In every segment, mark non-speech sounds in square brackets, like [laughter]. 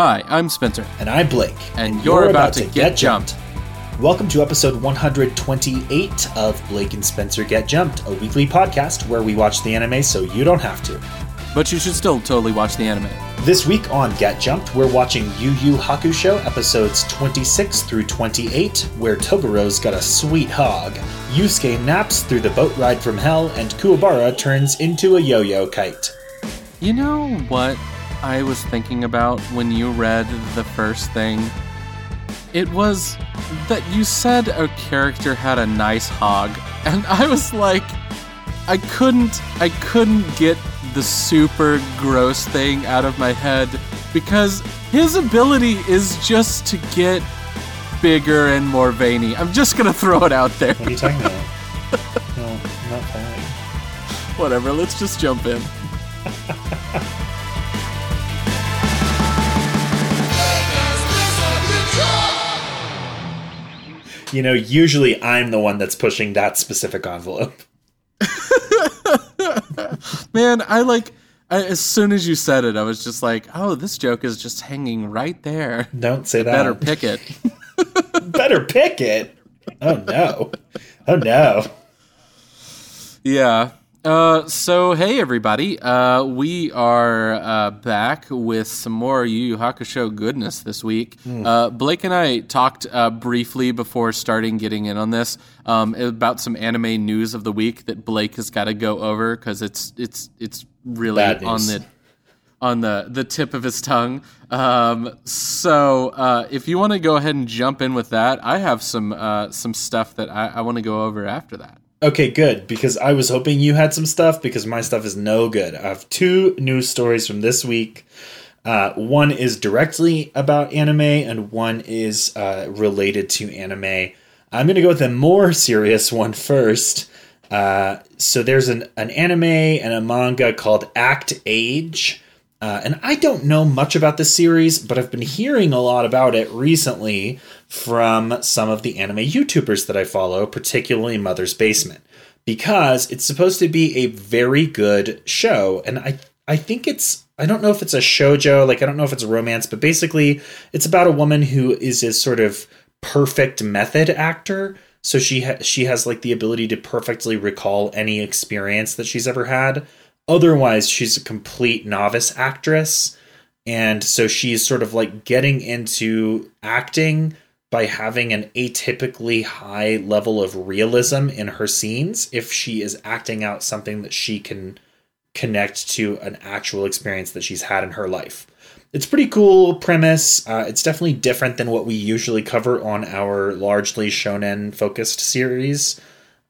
Hi, I'm Spencer. And I'm Blake. And you're, about, to, get, jumped. Welcome to episode 128 of Blake and Spencer Get Jumped, a weekly podcast where we watch the anime so you don't have to. But you should still totally watch the anime. This week on Get Jumped, we're watching Yu Yu Hakusho episodes 26 through 28, where Toguro's got a sweet hog. Yusuke naps through the boat ride from hell, and Kuwabara turns into a yo-yo kite. You know what I was thinking about when you read the first thing? It was that you said a character had a nice hog, [laughs] and I was like, I couldn't, I couldn't get the super gross thing out of my head because his ability is just to get bigger and more veiny. I'm just gonna throw it out there. What are you talking about? [laughs] no, not following. Whatever, let's just jump in. [laughs] You know, usually I'm the one that's pushing that specific envelope. [laughs] Man, I like I, as soon as you said it, I was just like, "Oh, this joke is just hanging right there." Don't say that. Better pick it. [laughs] Better pick it. Oh no. Oh no. Yeah. Uh, so hey everybody, uh, we are uh, back with some more Yu Yu Hakusho goodness this week. Mm. Uh, Blake and I talked uh, briefly before starting getting in on this um, about some anime news of the week that Blake has got to go over because it's it's it's really on the on the the tip of his tongue. Um, so uh, if you want to go ahead and jump in with that, I have some uh, some stuff that I, I want to go over after that. Okay, good. Because I was hoping you had some stuff because my stuff is no good. I have two news stories from this week. Uh, one is directly about anime, and one is uh, related to anime. I'm going to go with the more serious [laughs] one first. Uh, so there's an, an anime and a manga called Act Age. Uh, and I don't know much about this series, but I've been hearing a lot about it recently from some of the anime YouTubers that I follow, particularly Mother's Basement, because it's supposed to be a very good show. And I, I think it's, I don't know if it's a shojo, like I don't know if it's a romance, but basically it's about a woman who is a sort of perfect method actor. So she ha- she has like the ability to perfectly recall any experience that she's ever had Otherwise, she's a complete novice actress. And so she's sort of like getting into acting by having an atypically high level of realism in her scenes if she is acting out something that she can connect to an actual experience that she's had in her life. It's pretty cool premise. Uh, it's definitely different than what we usually cover on our largely shonen focused series.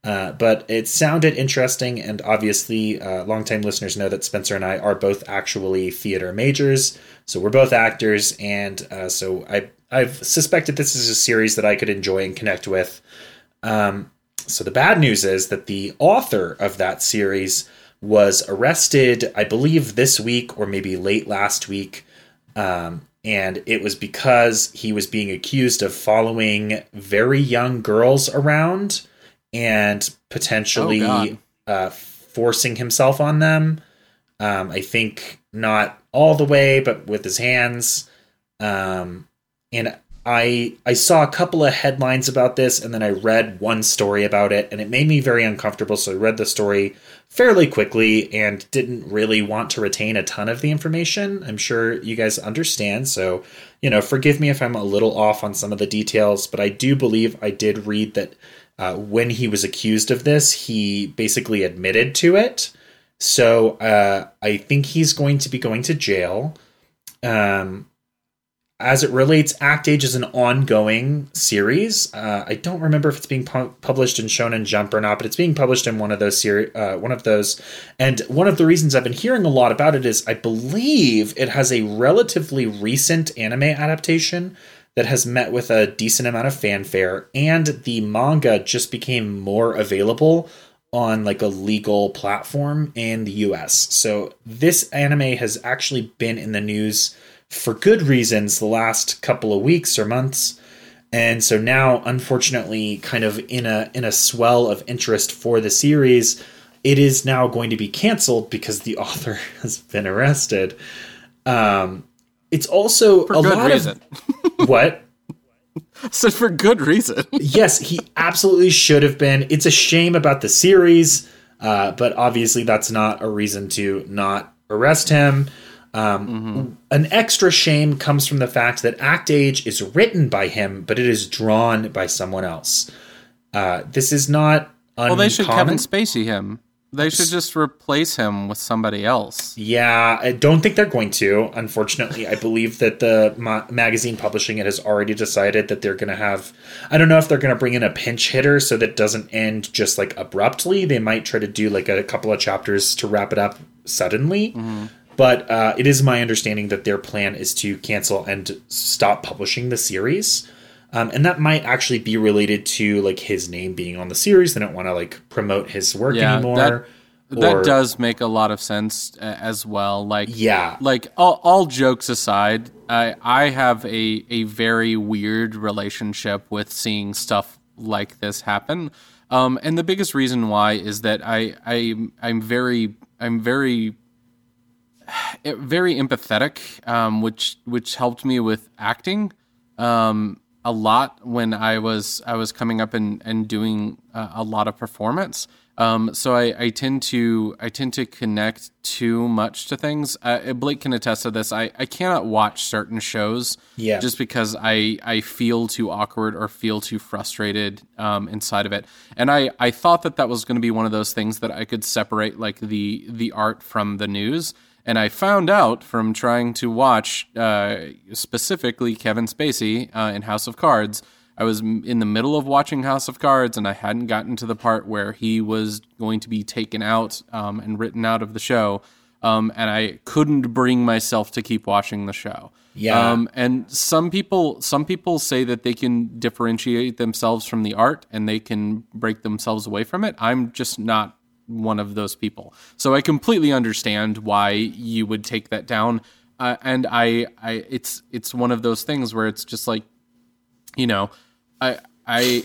Uh, but it sounded interesting, and obviously, uh, longtime listeners know that Spencer and I are both actually theater majors, so we're both actors, and uh, so I I've suspected this is a series that I could enjoy and connect with. Um, so the bad news is that the author of that series was arrested, I believe, this week or maybe late last week. Um, and it was because he was being accused of following very young girls around and potentially oh, uh, forcing himself on them. Um, I think not all the way, but with his hands. Um, and I I saw a couple of headlines about this, and then I read one story about it, and it made me very uncomfortable. So I read the story fairly quickly and didn't really want to retain a ton of the information. I'm sure you guys understand. So you know, forgive me if I'm a little off on some of the details, but I do believe I did read that uh, when he was accused of this, he basically admitted to it. So uh, I think he's going to be going to jail. Um, as it relates, Act Age is an ongoing series. Uh, I don't remember if it's being pu- published in Shonen Jump or not, but it's being published in one of those series. Uh, one of those, and one of the reasons I've been hearing a lot about it is I believe it has a relatively recent anime adaptation that has met with a decent amount of fanfare, and the manga just became more available on like a legal platform in the US. So this anime has actually been in the news for good reasons the last couple of weeks or months. And so now unfortunately kind of in a in a swell of interest for the series, it is now going to be canceled because the [laughs] author has been arrested. Um it's also For a good lot reason. of [laughs] what. so for good reason. [laughs] yes, he absolutely should have been. It's a shame about the series, uh, but obviously that's not a reason to not arrest him. Um, An extra shame comes from the fact that Act Age is written by him, but it is drawn by someone else. Uh, this is not uncommon. Well, they should Kevin Spacey him. They should just replace him with somebody else. Yeah, I don't think they're going to. Unfortunately, I believe that the ma- magazine publishing it has already decided that they're going to have. I don't know if they're going to bring in a pinch hitter so that doesn't end just like abruptly. They might try to do like a, couple of chapters to wrap it up suddenly. But uh, it is my understanding that their plan is to cancel and stop publishing the series. Um, and that might actually be related to like his name being on the series. They don't want to like promote his work Yeah, anymore. that- That does make a lot of sense uh, as well. Like, Yeah. like all, all jokes aside, I I have a a very weird relationship with seeing stuff like this happen. Um, and the biggest reason why is that I I I'm very I'm very very empathetic, um, which which helped me with acting um, a lot when I was I was coming up and and doing uh, a lot of performance. Um, so I, I tend to I tend to connect too much to things. Uh, Blake can attest to this. I, I cannot watch certain shows Yeah. just because I I feel too awkward or feel too frustrated um, inside of it. And I I thought that that was going to be one of those things that I could separate like the the art from the news. And I found out from trying to watch uh, specifically Kevin Spacey uh, in House of Cards. I was in the middle of watching House of Cards and I hadn't gotten to the part where he was going to be taken out um, and written out of the show. Um, and I couldn't bring myself to keep watching the show. Yeah. Um, and some people, some people say that they can differentiate themselves from the art and they can break themselves away from it. I'm just not one of those people. So I completely understand why you would take that down. Uh, and I, I, it's, it's one of those things where it's just like, you know, I, I,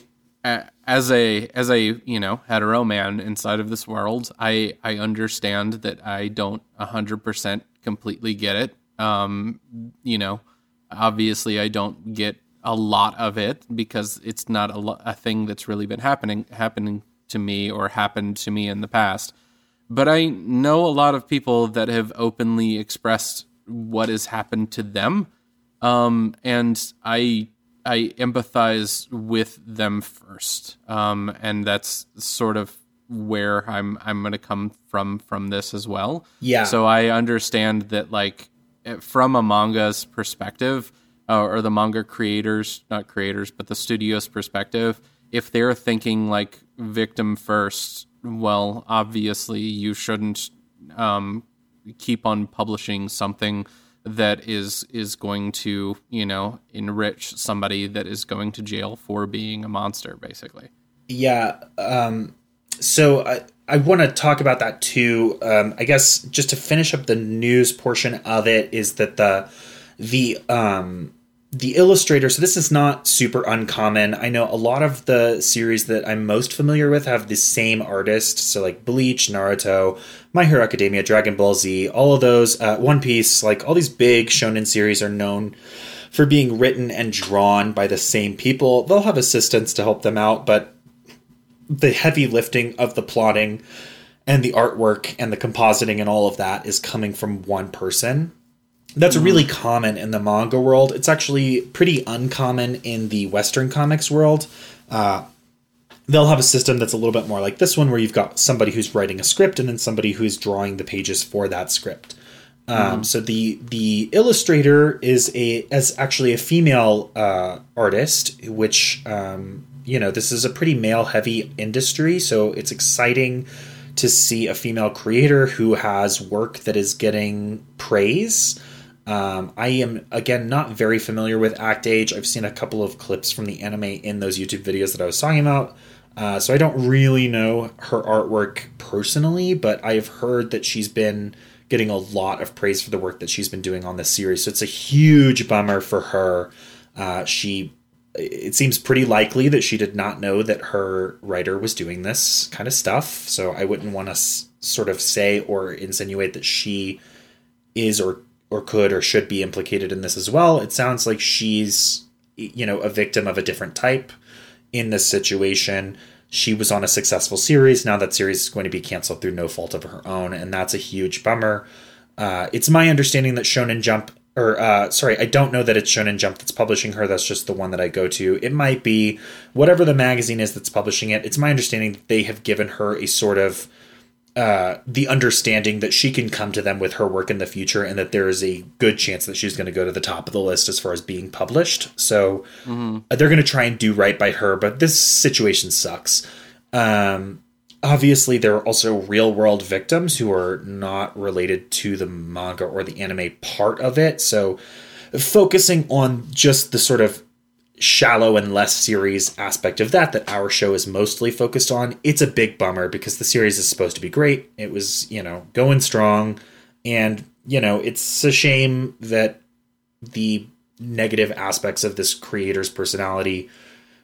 as a, as a, you know, hetero man inside of this world, I, I understand that I don't hundred percent completely get it. Um, you know, obviously I don't get a lot of it because it's not a, lo- a thing that's really been happening, happening to me or happened to me in the past. But I know a lot of people that have openly expressed what has happened to them um, and I I empathize with them first, um, and that's sort of where I'm I'm going to come from from this as well. Yeah. So I understand that like eh, from a manga's perspective, uh, or the manga creators, not creators, but the studio's perspective, if they're thinking like victim first, well, obviously you shouldn't um, keep on publishing something that is is going to you know enrich somebody that is going to jail for being a monster basically Yeah. Um, so I, I want to talk about that too. Um, I guess just to finish up the news portion of it is that the the um, the illustrator. So this is not super uncommon. I know a lot of the series that I'm most familiar with have the same artist. So like Bleach, Naruto, My Hero Academia, Dragon Ball Z, all of those. Uh, One Piece, like all these big shonen series are known for being written and drawn by the same people. They'll have assistants to help them out, but the heavy lifting of the plotting and the artwork and the compositing and all of that is coming from one person. That's really common in the manga world. It's actually pretty uncommon in the Western comics world. Uh, they'll have a system that's a little bit more like this one, where you've got somebody who's writing a script and then somebody who's drawing the pages for that script. Um, So the the illustrator is a as actually a female uh, artist, which um, you know this is a pretty male heavy industry. So it's exciting to see a female creator who has work that is getting praise. Um, I am again not very familiar with Act Age. I've seen a couple of clips from the anime in those YouTube videos that I was talking about. Uh, so I don't really know her artwork personally, but I've heard that she's been getting a lot of praise for the work that she's been doing on this series. So it's a huge bummer for her. Uh, she, it seems pretty likely that she did not know that her writer was doing this kind of stuff. So I wouldn't want to s- sort of say or insinuate that she is or or could or should be implicated in this as well. It sounds like she's you know a victim of a different type in this situation. She was on a successful series. Now that series is going to be canceled through no fault of her own, and that's a huge bummer. Uh, it's my understanding that Shonen Jump, or uh, sorry, I don't know that it's Shonen Jump that's publishing her. That's just the one that I go to. It might be whatever the magazine is that's publishing it. It's my understanding that they have given her a sort of uh, the understanding that she can come to them with her work in the future and that there is a good chance that she's going to go to the top of the list as far as being published. So mm-hmm. they're going to try and do right by her, but this situation sucks. Um, obviously, there are also real world victims who are not related to the manga or the anime part of it. So focusing on just the sort of shallow and less serious aspect of that that our show is mostly focused on, it's a big bummer because the series is supposed to be great. It was, you know, going strong. And, you know, it's a shame that the negative aspects of this creator's personality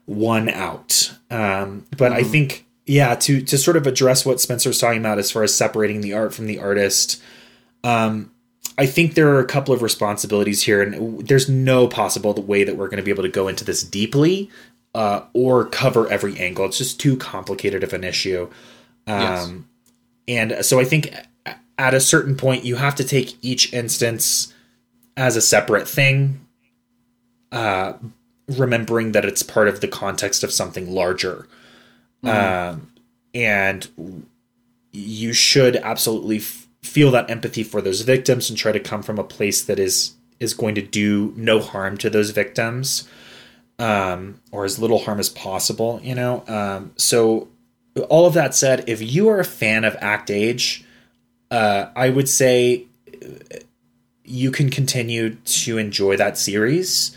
won out. Um, but mm-hmm. I think, yeah, to to sort of address what Spencer's talking about as far as separating the art from the artist, um, I think there are a couple of responsibilities here, and there's no possible way that we're going to be able to go into this deeply uh, or cover every angle. It's just too complicated of an issue. Um, yes. And so I think at a certain point, you have to take each instance as a separate thing, uh, remembering that it's part of the context of something larger. Mm-hmm. Um, and you should absolutely feel that empathy for those victims and try to come from a place that is is going to do no harm to those victims um, or as little harm as possible you know um, so all of that said if you are a fan of act age uh, i would say you can continue to enjoy that series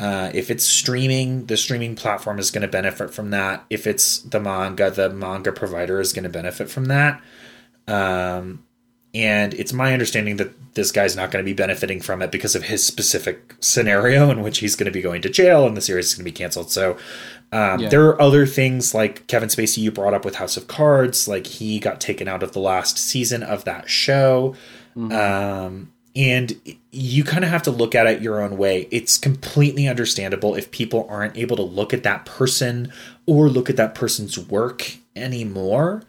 uh, if it's streaming, the streaming platform is going to benefit from that. If it's the manga, the manga provider is going to benefit from that. Um, and it's my understanding that this guy's not going to be benefiting from it because of his specific scenario in which he's going to be going to jail and the series is going to be canceled. So um, yeah. there are other things like Kevin Spacey you brought up with House of Cards, like he got taken out of the last season of that show. Mm-hmm. Um, and you kind of have to look at it your own way. It's completely understandable if people aren't able to look at that person or look at that person's work anymore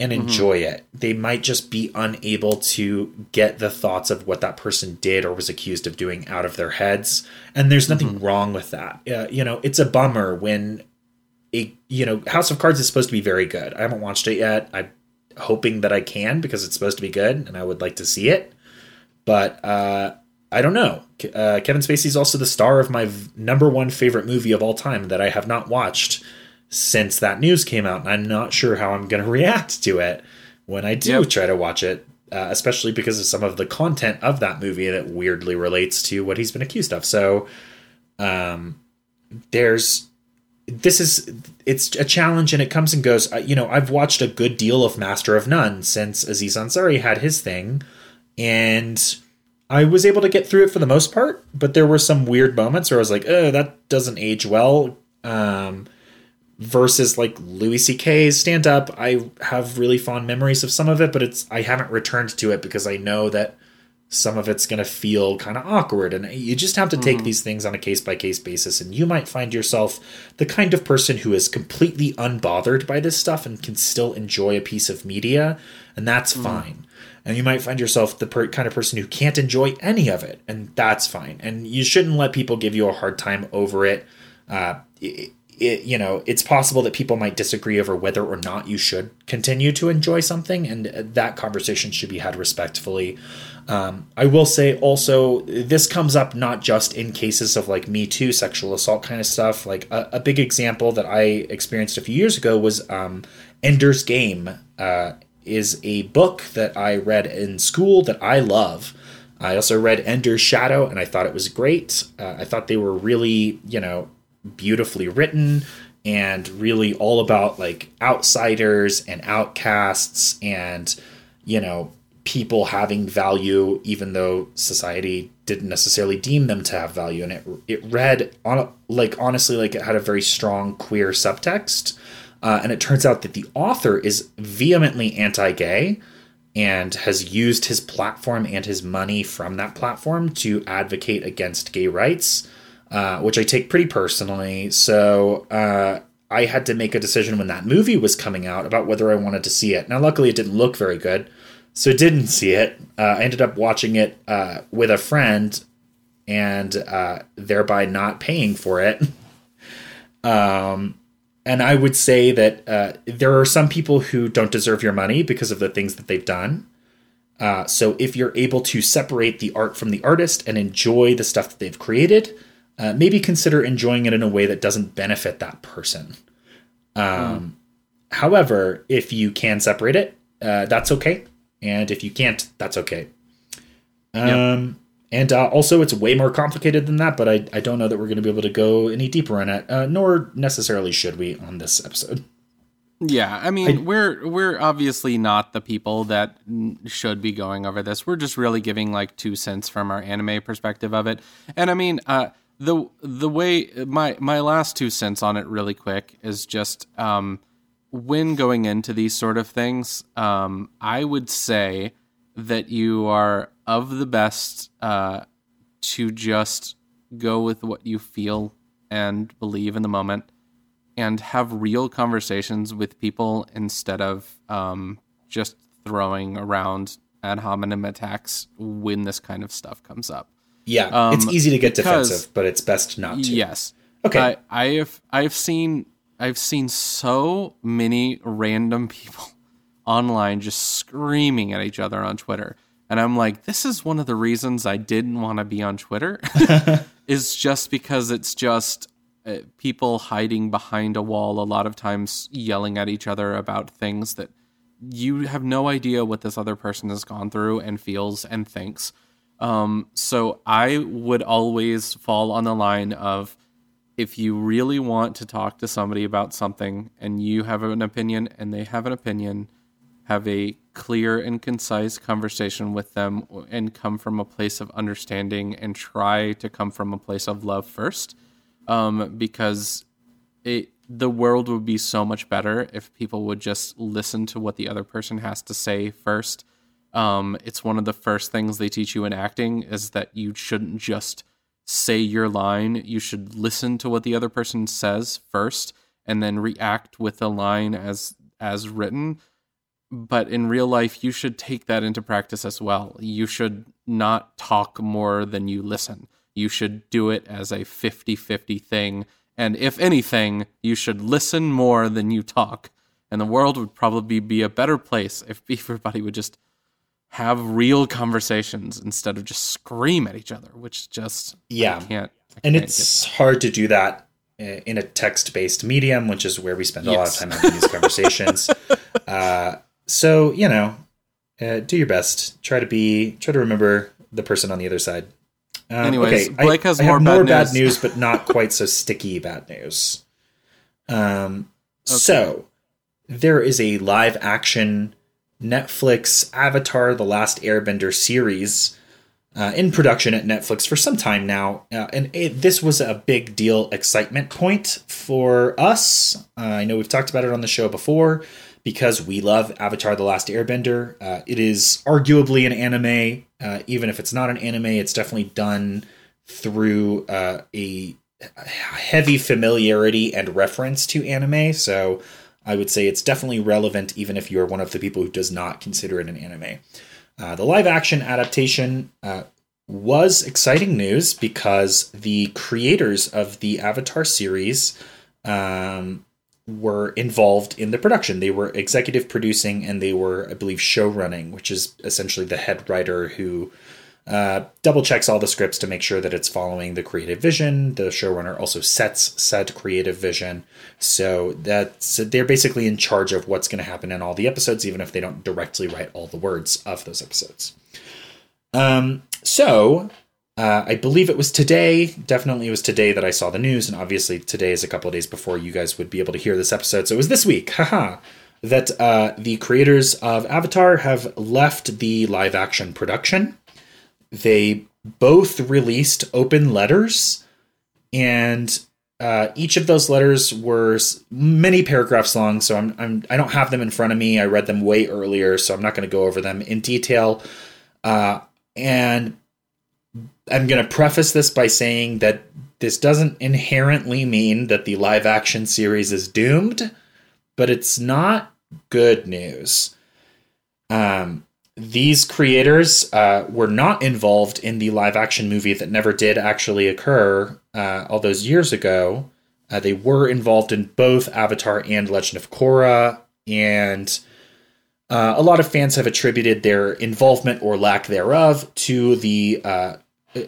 and mm-hmm. enjoy mm-hmm. it. They might just be unable to get the thoughts of what that person did or was accused of doing out of their heads. And there's nothing mm-hmm. wrong with that. Uh, you know, it's a bummer when a you know, House of Cards is supposed to be very good. I haven't watched it yet. I'm hoping that I can because it's supposed to be good and I would like to see it. But uh I don't know. Uh, Kevin Spacey is also the star of my v- number one favorite movie of all time that I have not watched since that news came out, and I'm not sure how I'm going [laughs] to react to it when I do yep. try to watch it, uh, especially because of some of the content of that movie that weirdly relates to what he's been accused of. So, um, there's this is it's a challenge and it comes and goes. Uh, you know, I've watched a good deal of Master of None since Aziz Ansari had his thing, and I was able to get through it for the most part. But there were some weird moments where I was like, "Oh, that doesn't age well." Um, versus like Louis C.K.'s stand up. I have really fond memories of some of it, but it's I haven't returned to it because I know that some of it's going to feel kind of awkward and you just have to take mm. these things on a case by case basis and you might find yourself the kind of person who is completely unbothered by this stuff and can still enjoy a piece of media and that's mm. fine and you might find yourself the per- kind of person who can't enjoy any of it and that's fine and you shouldn't let people give you a hard time over it uh, it, it, you know, it's possible that people might disagree over whether or not you should continue to enjoy something, and that conversation should be had respectfully. Um, I will say also, this comes up not just in cases of like Me Too, sexual assault kind of stuff. Like a, a big example that I experienced a few years ago was um, Ender's Game. Uh, is a book that I read in school that I love. I also read Ender's Shadow, and I thought it was great. Uh, I thought they were really, you know, beautifully written and really all about like outsiders and outcasts and you know people having value even though society didn't necessarily deem them to have value. And it it read on like honestly like it had a very strong queer subtext. Uh, and it turns out that the author is vehemently anti-gay and has used his platform and his money from that platform to advocate against gay rights, uh, which I take pretty personally. So uh, I had to make a decision when that movie was coming out about whether I wanted to see it. Now, luckily, it didn't look very good, so I didn't see it. Uh, I ended up watching it uh, with a friend and uh, thereby not paying for it. [laughs] um, and I would say that there are some people who don't deserve your money because of the things that they've done. Uh, so if you're able to separate the art from the artist and enjoy the stuff that they've created, uh, maybe consider enjoying it in a way that doesn't benefit that person. Um, mm. However, if you can separate it, uh, that's okay. And if you can't, that's okay. Um, yep. And uh, also, it's way more complicated than that, but I, I don't know that we're going to be able to go any deeper on it, uh, nor necessarily should we on this episode. Yeah, I mean, I, we're we're obviously not the people that should be going over this. We're just really giving like two cents from our anime perspective of it. And I mean, uh, the the way my my last two cents on it, really quick, is just um, when going into these sort of things, um, I would say that you are of the best uh, to just go with what you feel and believe in the moment and have real conversations with people instead of um, just throwing around ad hominem attacks when this kind of stuff comes up. Yeah, um, it's easy to get because, defensive, but it's best not to. Yes. Okay. I, I have I've seen I've seen so many random people [laughs] online just screaming at each other on Twitter. And I'm like, this is one of the reasons I didn't want to be on Twitter, [laughs] [laughs] is just because it's just uh, people hiding behind a wall, a lot of times yelling at each other about things that you have no idea what this other person has gone through and feels and thinks. Um, so I would always fall on the line of if you really want to talk to somebody about something and you have an opinion and they have an opinion, have a clear and concise conversation with them and come from a place of understanding and try to come from a place of love first. Um, because it the world would be so much better if people would just listen to what the other person has to say first um, it's one of the first things they teach you in acting is that you shouldn't just say your line. You should listen to what the other person says first and then react with the line as as written. But in real life you should take that into practice as well. You should not talk more than you listen. You should do it as a 50-50 thing. And if anything you should listen more than you talk. And the world would probably be a better place if [laughs] everybody would just have real conversations instead of just scream at each other which just yeah I can't I and it's hard to do that in a text-based medium which is where we spend a yes. lot of time having these [laughs] conversations uh, so you know, uh, do your best. Try to be. Try to remember the person on the other side. Um, Anyways, okay, Blake I, has I more, bad, more news. bad news, but not [laughs] quite so sticky bad news. Um, okay. so there is a live action Netflix Avatar: The Last Airbender series uh, in production at Netflix for some time now, uh, and it, this was a big deal excitement point for us. Uh, I know we've talked about it on the show before because we love Avatar The Last Airbender. Uh, it is arguably an anime. Uh, even if it's not an anime, it's definitely done through uh, a heavy familiarity and reference to anime. So I would say it's definitely relevant, even if you're one of the people who does not consider it an anime. Uh, the live action adaptation uh, was exciting news because the creators of the Avatar series um, were involved in the production. They were executive producing and they were, I believe, show running, which is essentially the head writer who uh, double checks all the scripts to make sure that it's following the creative vision. The showrunner also sets said creative vision, so that's they're basically in charge of what's going to happen in all the episodes, even if they don't directly write all the words of those episodes. Um, so uh, I believe it was today. Definitely, it was today that I saw the news, and obviously today is a couple of days before you guys would be able to hear this episode. So it was this week, [laughs] haha, that uh, the creators of Avatar have left the live action production. They both released open letters, and uh, each of those letters were many paragraphs long, so I'm, I'm I don't have them in front of me. I read them way earlier, so I'm not going to go over them in detail. Uh, and I'm going to preface this by saying that this doesn't inherently mean that the live action series is doomed, but it's not good news. Um, these creators uh, were not involved in the live action movie that never did actually occur uh, all those years ago. Uh, they were involved in both Avatar and Legend of Korra, and uh, a lot of fans have attributed their involvement or lack thereof to the uh,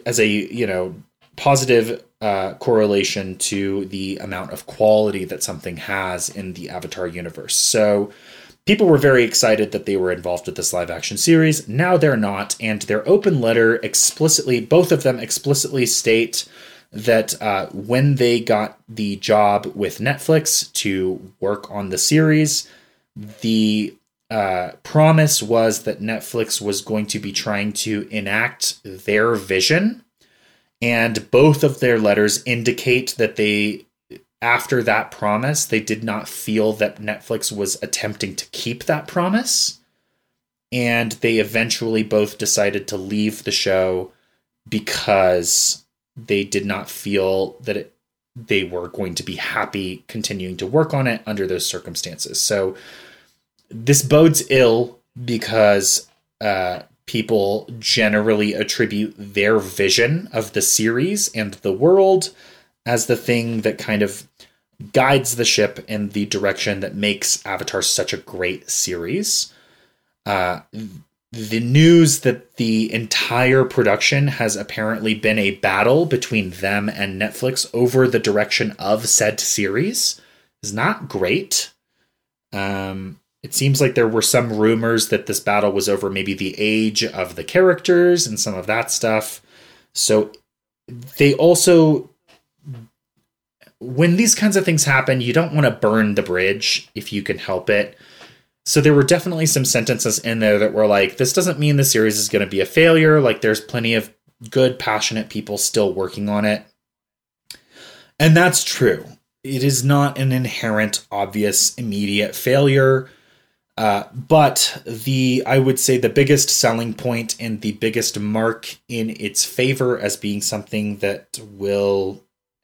as a you know positive uh, correlation to the amount of quality that something has in the Avatar universe. So people were very excited that they were involved with this live action series. Now they're not, and their open letter explicitly, both of them explicitly state that uh, when they got the job with Netflix to work on the series, the uh, promise was that Netflix was going to be trying to enact their vision. And both of their letters indicate that they, after that promise, they did not feel that Netflix was attempting to keep that promise. And they eventually both decided to leave the show because they did not feel that it, they were going to be happy continuing to work on it under those circumstances. So this bodes ill because uh, people generally attribute their vision of the series and the world as the thing that kind of guides the ship in the direction that makes Avatar such a great series. Uh, the news that the entire production has apparently been a battle between them and Netflix over the direction of said series is not great. Um, it seems like there were some rumors that this battle was over maybe the age of the characters and some of that stuff. So they also when these kinds of things happen, you don't want to burn the bridge if you can help it. So there were definitely some sentences in there that were like, this doesn't mean the series is going to be a failure. Like, there's plenty of good, passionate people still working on it. And that's true. It is not an inherent, obvious, immediate failure. Uh, but the, I would say, the biggest selling point and the biggest mark in its favor as being something that will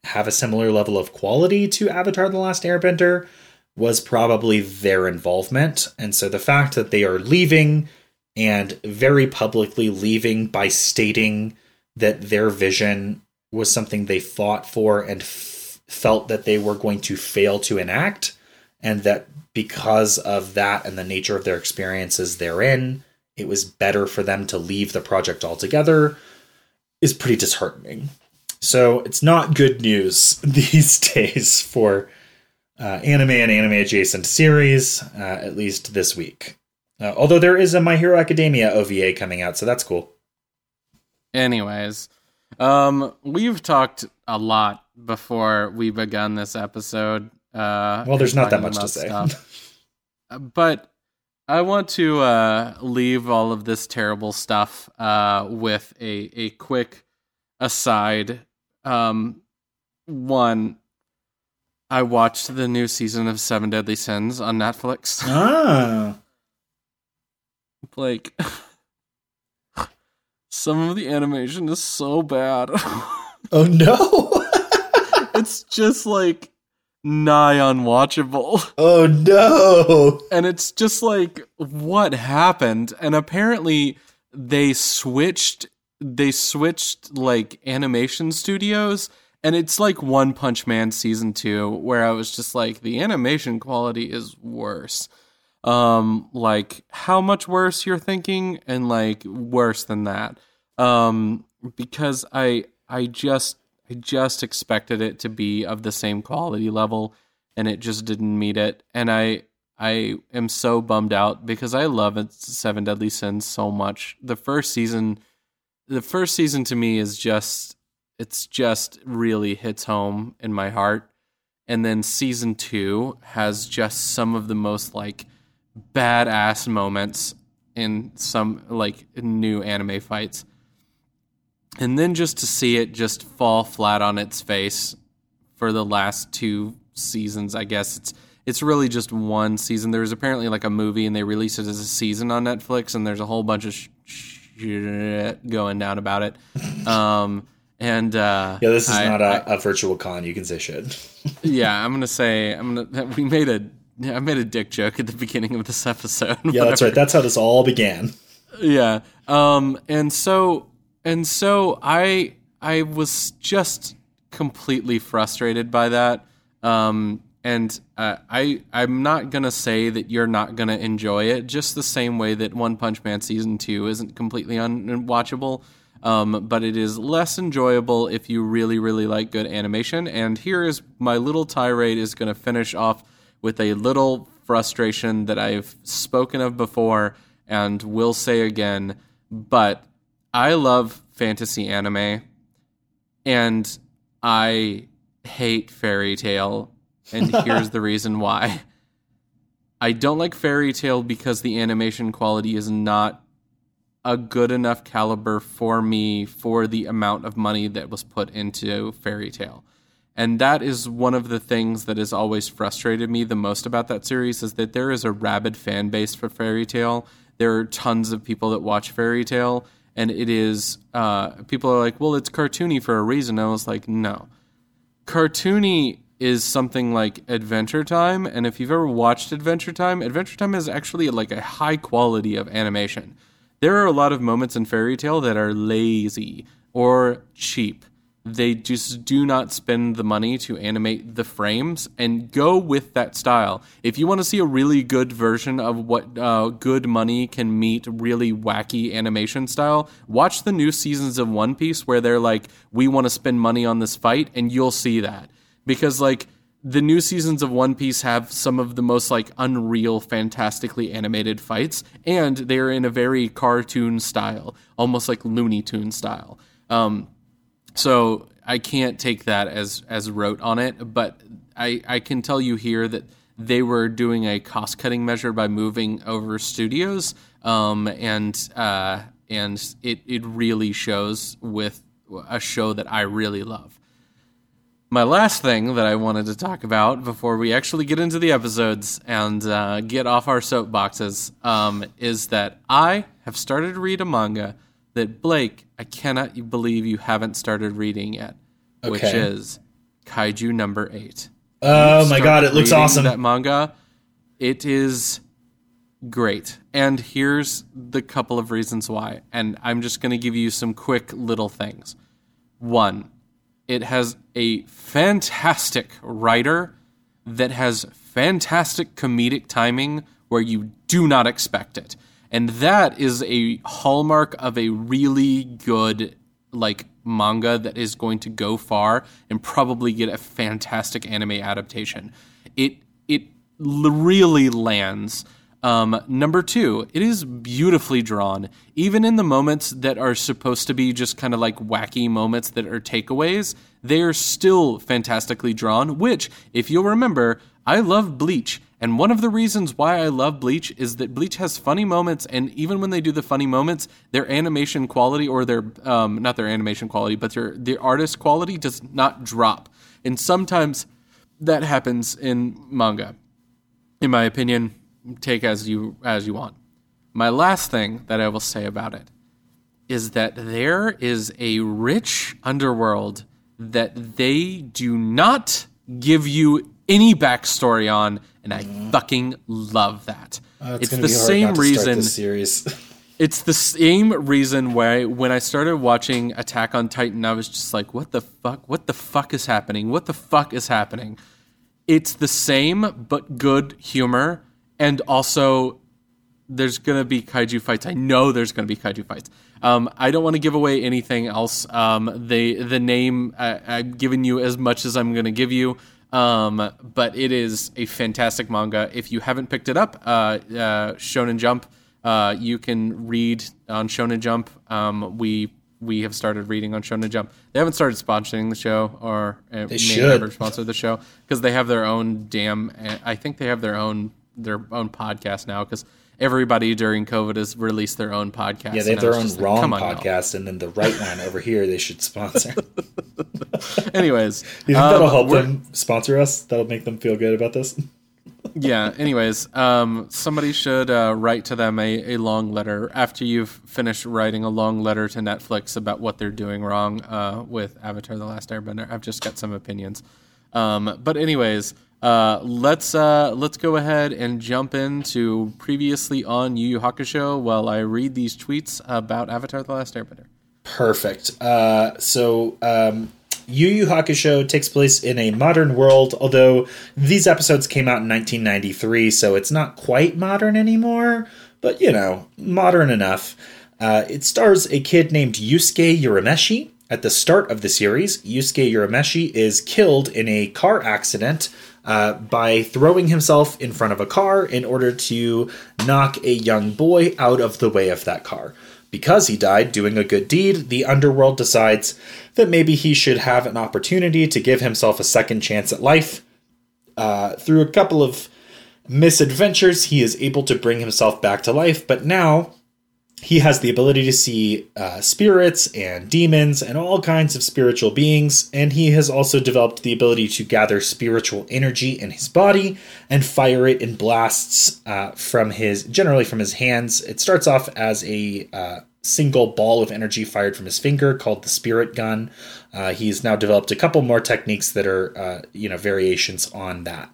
have a similar level of quality to Avatar The Last Airbender was probably their involvement. And so the fact that they are leaving and very publicly leaving by stating that their vision was something they fought for and f- felt that they were going to fail to enact, and that because of that and the nature of their experiences therein, it was better for them to leave the project altogether, is pretty disheartening. So it's not good news [laughs] these days for uh, anime and anime adjacent series, uh, at least this week. Uh, although there is a My Hero Academia OVA coming out, so that's cool. Anyways, um, we've talked a lot before we begun this episode. Uh, Well, there's not that much to say. [laughs] But I want to uh, leave all of this terrible stuff uh, with a a quick aside. Um, one, I watched the new season of Seven Deadly Sins on Netflix. ah, [laughs] like, [laughs] some of the animation is so bad. [laughs] oh no, it's just like nigh unwatchable. oh no. and it's just like what happened and apparently they switched they switched like animation studios and it's like one punch man season 2 where i was just like the animation quality is worse. Um like how much worse you're thinking? And like worse than that. Um because i i just i just expected it to be of the same quality level and it just didn't meet it. And i i am so bummed out because i love seven deadly sins so much. The first season the first season to me is just it's just really hits home in my heart and then season 2 has just some of the most like badass moments in some like new anime fights and then just to see it just fall flat on its face for the last two seasons. I guess it's it's really just one season. There's apparently like a movie, and they released it as a season on Netflix, and there's a whole bunch of sh- going down about it. Um, and uh, Yeah, this is I- not a, a virtual con. You can say shit. [laughs] yeah, I'm gonna say I'm gonna. We made a I made a dick joke at the beginning of this episode. [laughs] Yeah, that's right. That's how this all began. yeah. Um. And so and so I I was just completely frustrated by that. Um. And uh, I I'm not gonna say that you're not gonna enjoy it, just the same way that One Punch Man season two isn't completely unwatchable. Um, but it is less enjoyable if you really, really like good animation. And here is my little tirade is to finish off with a little frustration that I've spoken of before and will say again. But I love fantasy anime, and I hate Fairy Tail. And here's the reason why. I don't like Fairy Tail because the animation quality is not a good enough caliber for me for the amount of money that was put into Fairy Tail. And that is one of the things that has always frustrated me the most about that series is that there is a rabid fan base for Fairy Tail. There are tons of people that watch Fairy Tail and it is uh, people are like well it's cartoony for a reason. I was like no. Cartoony is something like Adventure Time, and if you've ever watched Adventure Time, Adventure Time is actually like a high quality of animation. There are a lot of moments in Fairy Tail that are lazy or cheap. They just do not spend the money to animate the frames and go with that style. If you want to see a really good version of what uh, good money can meet really wacky animation style, watch the new seasons of One Piece where they're like, we want to spend money on this fight, and you'll see that because like the new seasons of One Piece have some of the most like unreal, fantastically animated fights, and they're in a very cartoon style, almost like Looney Tune style. Um, so I can't take that as as rote on it, but I I can tell you here that they were doing a cost cutting measure by moving over studios, um, and uh, and it it really shows with a show that I really love. My last thing that I wanted to talk about before we actually get into the episodes and uh, get off our soapboxes um, is that I have started to read a manga that Blake, I cannot believe you haven't started reading yet, which is Kaiju number eight. Oh my god, it looks awesome. That manga, it is great. And here's the couple of reasons why. And I'm just going to give you some quick little things. One, it has a fantastic writer that has fantastic comedic timing where you do not expect it. And that is a hallmark of a really good like manga that is going to go far and probably get a fantastic anime adaptation. It it really lands. Um, number two, it is beautifully drawn. Even in the moments that are supposed to be just kind of like wacky moments that are takeaways, they are still fantastically drawn. Which, if you'll remember, I love Bleach. And one of the reasons why I love Bleach is that Bleach has funny moments, and even when they do the funny moments, their animation quality or their um, not their animation quality, but their their artist quality does not drop. And sometimes that happens in manga. In my opinion, take as you as you want. My last thing that I will say about it is that there is a rich underworld that they do not give you any backstory on, and I fucking love that. Uh, it's gonna the same not to start reason. series. [laughs] It's the same reason why when I started watching Attack on Titan, I was just like, "What the fuck? What the fuck is happening? What the fuck is happening?" It's the same but good humor, and also there's gonna be kaiju fights. I know there's gonna be kaiju fights. Um, I don't want to give away anything else. Um, the the name I, I've given you as much as I'm gonna give you. Um, but it is a fantastic manga. If you haven't picked it up, uh, uh, Shonen Jump, uh, you can read on Shonen Jump. Um, we we have started reading on Shonen Jump. They haven't started sponsoring the show, or uh, may should. never sponsor the show because they have their own damn. I think they have their own their own podcast now because everybody during COVID has released their own podcast. Yeah, they have their own like, wrong podcast, and then the right one over here they should sponsor. [laughs] [laughs] anyways, you think um, that'll help them sponsor us? That'll make them feel good about this. [laughs] yeah. Anyways, um, somebody should uh, write to them a, a long letter after you've finished writing a long letter to Netflix about what they're doing wrong uh, with Avatar: The Last Airbender. I've just got some opinions. Um, but anyways, uh, let's uh, let's go ahead and jump into previously on Yu Yu Hakusho while I read these tweets about Avatar: The Last Airbender. Perfect. Uh, so um, Yu Yu Hakusho takes place in a modern world, although these episodes came out in 1993, so it's not quite modern anymore, but you know, modern enough. Uh, it stars a kid named Yusuke Urameshi. At the start of the series, Yusuke Urameshi is killed in a car accident uh, by throwing himself in front of a car in order to knock a young boy out of the way of that car. Because he died doing a good deed, the underworld decides that maybe he should have an opportunity to give himself a second chance at life. Uh, through a couple of misadventures, he is able to bring himself back to life, but now he has the ability to see uh, spirits and demons and all kinds of spiritual beings, and he has also developed the ability to gather spiritual energy in his body and fire it in blasts uh, from his, generally from his hands. It starts off as a uh, single ball of energy fired from his finger called the spirit gun. Uh, he's now developed a couple more techniques that are, uh, you know, variations on that.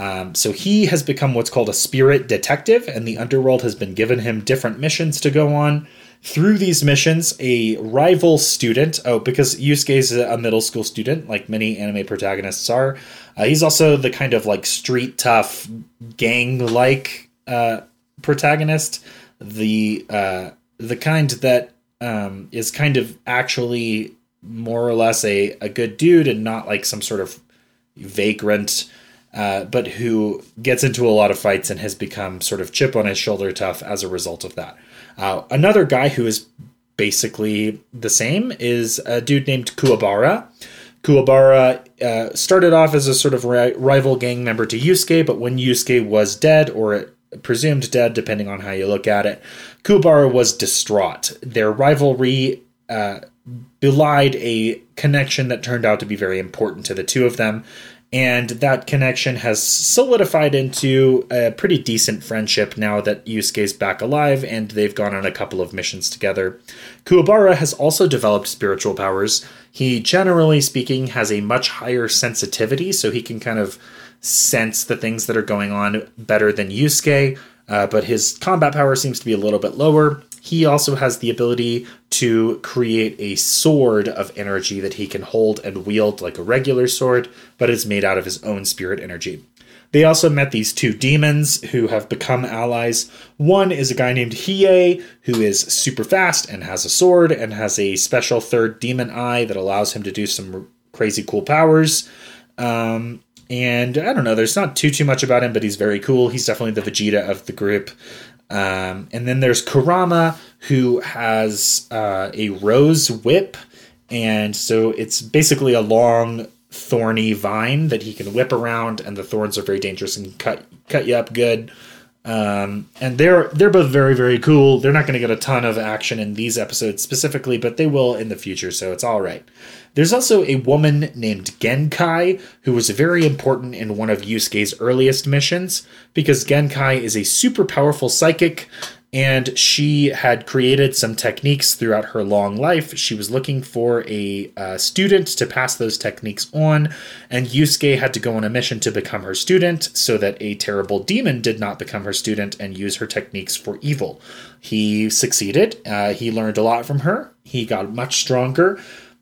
Um, so he has become what's called a spirit detective, and the underworld has been given him different missions to go on. Through these missions, a rival student, oh, because Yusuke is a middle school student, like many anime protagonists are, uh, he's also the kind of like street tough, gang like uh, protagonist. The uh, the kind that um, is kind of actually more or less a, a good dude and not like some sort of vagrant, uh, but who gets into a lot of fights and has become sort of chip on his shoulder tough as a result of that. Uh, another guy who is basically the same is a dude named Kuwabara. Kuwabara uh, started off as a sort of ri- rival gang member to Yusuke, but when Yusuke was dead or presumed dead, depending on how you look at it, Kuwabara was distraught. Their rivalry uh, belied a connection that turned out to be very important to the two of them. And that connection has solidified into a pretty decent friendship now that Yusuke's back alive and they've gone on a couple of missions together. Kuwabara has also developed spiritual powers. He, generally speaking, has a much higher sensitivity, so he can kind of sense the things that are going on better than Yusuke, uh, but his combat power seems to be a little bit lower. He also has the ability to create a sword of energy that he can hold and wield like a regular sword, but is made out of his own spirit energy. They also met these two demons who have become allies. One is a guy named Hiei, who is super fast and has a sword and has a special third demon eye that allows him to do some crazy cool powers. Um, and I don't know, there's not too too much about him, but he's very cool. He's definitely the Vegeta of the group. Um, and then there's Kurama, who has uh, a rose whip, and so it's basically a long thorny vine that he can whip around, and the thorns are very dangerous and cut cut you up good. Um, and they're they're both very very cool. They're not going to get a ton of action in these episodes specifically, but they will in the future, so it's all right. There's also a woman named Genkai who was very important in one of Yusuke's earliest missions because Genkai is a super powerful psychic and she had created some techniques throughout her long life. She was looking for a uh, student to pass those techniques on, and Yusuke had to go on a mission to become her student so that a terrible demon did not become her student and use her techniques for evil. He succeeded. Uh, he learned a lot from her. He got much stronger.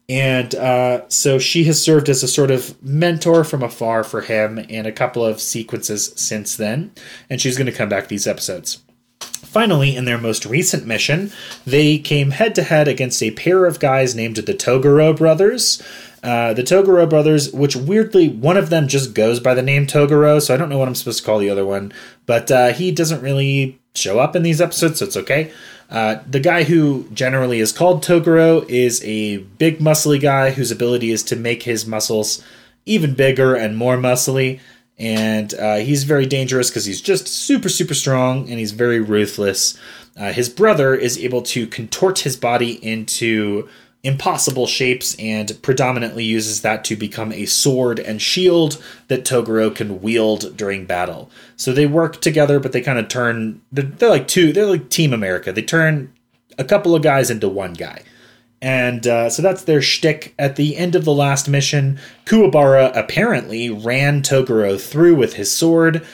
And uh, so she has served as a sort of mentor from afar for him in a couple of sequences since then. And she's going to come back these episodes. Finally, in their most recent mission, they came head to head against a pair of guys named the Toguro brothers. Uh, the Toguro brothers, which weirdly, one of them just goes by the name Toguro, so I don't know what I'm supposed to call the other one, but uh, he doesn't really show up in these episodes, so it's okay. Uh, the guy who generally is called Toguro is a big, muscly guy whose ability is to make his muscles even bigger and more muscly. and uh, he's very dangerous because he's just super super strong and he's very ruthless. Uh, his brother is able to contort his body into impossible shapes and predominantly uses that to become a sword and shield that Toguro can wield during battle. So they work together, but they kind of turn. They're, they're like two. They're like Team America. They turn a couple of guys into one guy. And uh, so that's their shtick. At the end of the last mission, Kuwabara apparently ran Toguro through with his sword,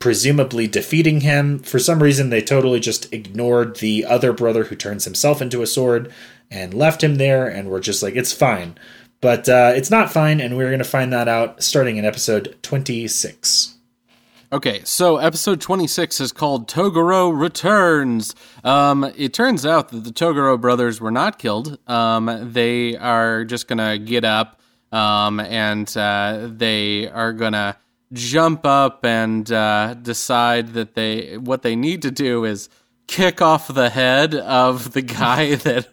presumably defeating him. For some reason, they totally just ignored the other brother who turns himself into a sword and left him there, and we're just like, it's fine. But uh, it's not fine, and we're going to find that out starting in episode 26. Okay, so episode 26 is called Toguro Returns. Um, it turns out that the Toguro brothers were not killed. Um, they are just going to get up um, and uh, they are going to jump up and uh, decide that they what they need to do is kick off the head of the guy [laughs] that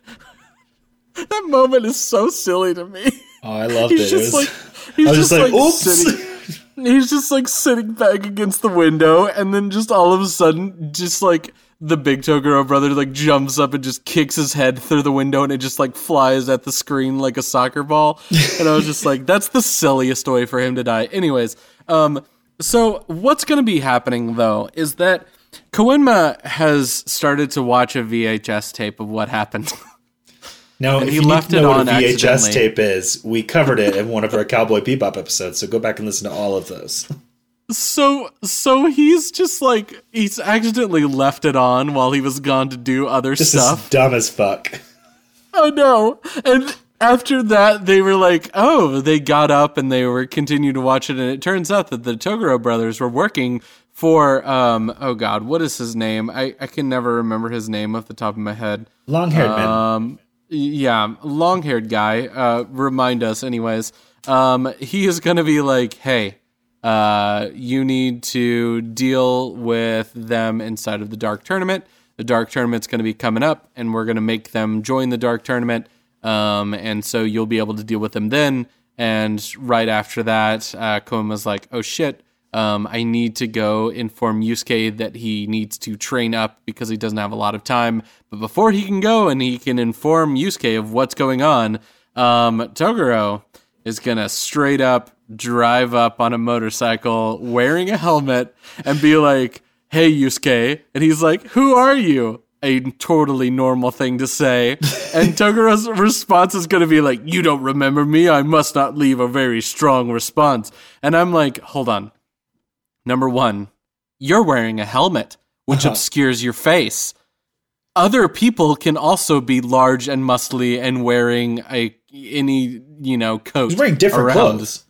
[laughs] that moment is so silly to me. Oh, I loved He's it. it just was, like [laughs] he's I was just, just like, like oops. sitting he's just like sitting back against the window and then just all of a sudden just like the big Toguro brother like jumps up and just kicks his head through the window and it just like flies at the screen like a soccer ball. [laughs] and I was just like, that's the silliest way for him to die. Anyways, um, so what's going to be happening though is that Koenma has started to watch a VHS tape of what happened. No, if he you left it know what on a VHS tape is, we covered it in one of our Cowboy Bebop episodes, so go back and listen to all of those. So so he's just like he's accidentally left it on while he was gone to do other This stuff. is dumb as fuck. Oh no. And after that they were like, "Oh, they got up and they were continuing to watch it and it turns out that the Toguro brothers were working for um oh god, what is his name? I I can never remember his name off the top of my head. Long haired man. Yeah, long haired guy. Uh, remind us, anyways. Um, he is going to be like, hey, uh, you need to deal with them inside of the dark tournament. The dark tournament's going to be coming up, and we're going to make them join the dark tournament. Um, and so you'll be able to deal with them then. And right after that, uh, Koenma's like, oh shit, um, I need to go inform Yusuke that he needs to train up because he doesn't have a lot of time. But before he can go and he can inform Yusuke of what's going on, um, Toguro is gonna straight up drive up on a motorcycle wearing a helmet and be like, "Hey, Yusuke," and he's like, "Who are you?" A totally normal thing to say. And Toguro's response is going to be like, You don't remember me? I must not leave a very strong response. And I'm like, Hold on. Number one, you're wearing a helmet, which uh-huh. obscures your face. Other people can also be large and muscly and wearing a any you know coat. He's wearing different around. clothes.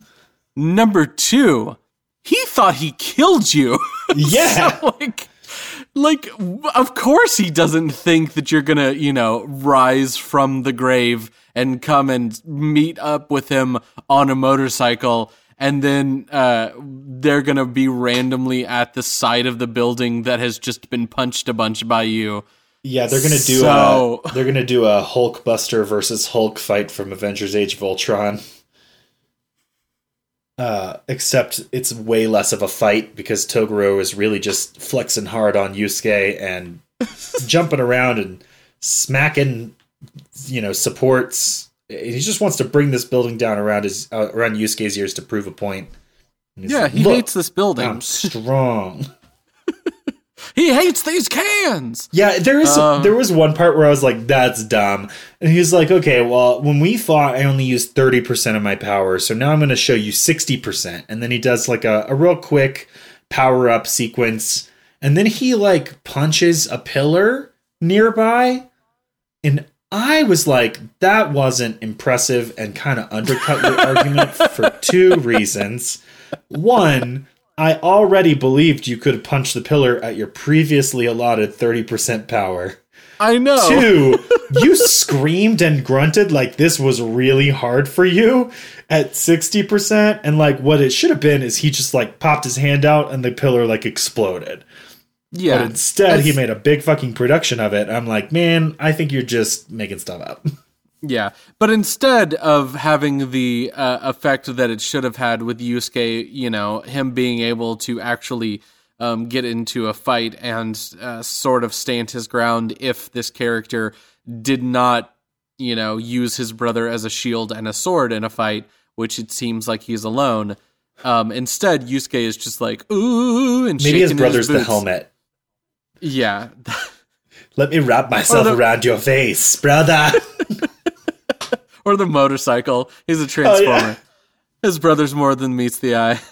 Number two, he thought he killed you. [laughs] Yeah. So, like, like, of course he doesn't think that you're gonna, you know, rise from the grave and come and meet up with him on a motorcycle, and then uh, they're gonna be randomly at the side of the building that has just been punched a bunch by you. Yeah, they're gonna do So- a they're gonna do a Hulk Buster versus Hulk fight from Avengers: Age of Ultron. Uh, except it's way less of a fight because Toguro is really just flexing hard on Yusuke and [laughs] jumping around and smacking, you know, supports. He just wants to bring this building down around his uh, around Yusuke's ears to prove a point. Yeah, like, he hates this building. I'm strong. [laughs] he hates these cans. Yeah, there is Um, there was one part where I was like, "That's dumb," and he was like, "Okay, well, when we fought, I only used thirty percent of my power, so now I'm going to show you sixty percent." And then he does like a, a real quick power up sequence, and then he like punches a pillar nearby, and I was like, "That wasn't impressive," and kind of undercut your argument for two reasons. One. I already believed you could punch the pillar at your previously allotted 30% power. I know. Two, [laughs] you screamed and grunted like this was really hard for you at 60%. And like what it should have been is he just like popped his hand out and the pillar like exploded. Yeah. But instead, he made a big fucking production of it. I'm like, man, I think you're just making stuff up. [laughs] Yeah, but instead of having the uh, effect that it should have had with Yusuke, you know, him being able to actually um, get into a fight and uh, sort of stand his ground if this character did not, you know, use his brother as a shield and a sword in a fight, which it seems like he's alone. Um, instead, Yusuke is just like ooh, and Maybe his brother's the boots. helmet. Yeah, Let me wrap myself the- around your face, brother. [laughs] or the motorcycle. He's a Oh, transformer. His brother's more than meets the eye. [laughs]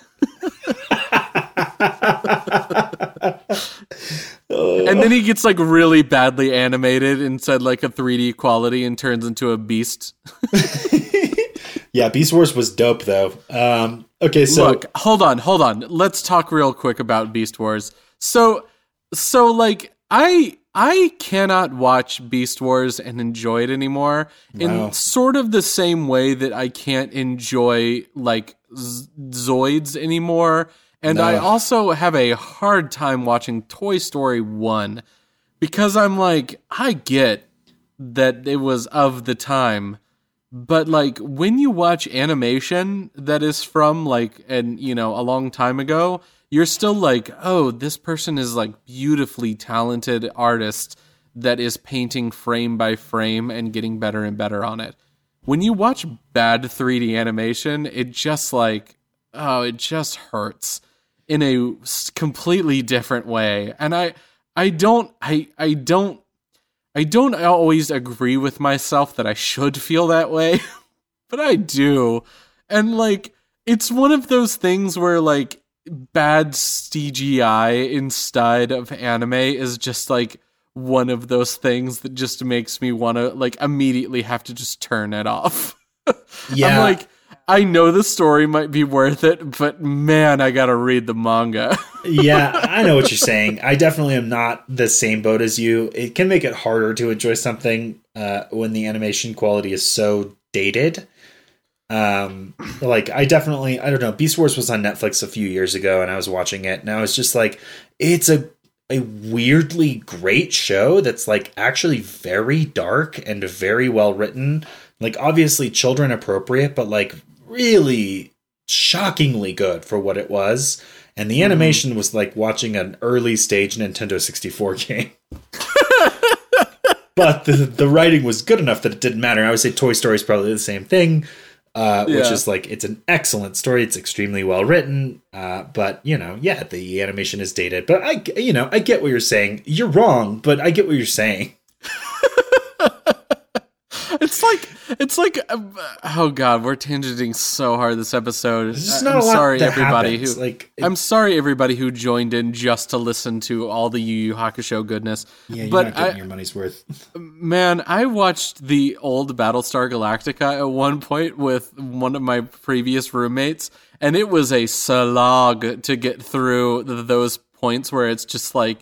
and then he gets like really badly animated inside like a 3D quality and turns into a beast. [laughs] yeah, Beast Wars was dope though. Um, okay, so Look, hold on, hold on. Let's talk real quick about Beast Wars. So, so like I I cannot watch Beast Wars and enjoy it anymore Wow. in sort of the same way that I can't enjoy like Z- Zoids anymore. And I also have a hard time watching Toy Story 1 because I'm like I get that it was of the time but like when you watch animation that is from like and you know a long time ago you're still like oh this person is like beautifully talented artist that is painting frame by frame and getting better and better on it. When you watch bad 3d animation it just like oh it just hurts in a completely different way. And i i don't i i don't I don't always agree with myself that I should feel that way, [laughs] but I do. And like it's one of those things where like bad CGI instead of anime is just like one of those things that just makes me want to like immediately have to just turn it off. [laughs] yeah, I'm like I know the story might be worth it, but man, I got to read the manga. [laughs] yeah, I know what you're saying. I definitely am not the same boat as you. It can make it harder to enjoy something uh, when the animation quality is so dated. Um, like I definitely, I don't know. Beast Wars was on Netflix a few years ago, and I was watching it, and I was just like, it's a a weirdly great show that's like actually very dark and very well written. Like obviously children appropriate, but like really shockingly good for what it was. And the animation was like watching an early stage Nintendo 64 [laughs] game. [laughs] but the the writing was good enough that it didn't matter. I would say Toy Story is probably the same thing, uh, which is like it's an excellent story. It's extremely well written, uh, but you know, yeah, the animation is dated. But I, you know, I get what you're saying. You're wrong, but I get what you're saying. [laughs] It's like it's like uh, oh god, we're tangenting so hard this episode. I, i'm sorry everybody happens. who like. it- I'm sorry everybody who joined in just to listen to all the Yu Yu Hakusho goodness. yeah, you're but not getting I, your money's worth. [laughs] man, I watched the old Battlestar Galactica at one point with one of my previous roommates, and it was a slog to get through th- those points where it's just like,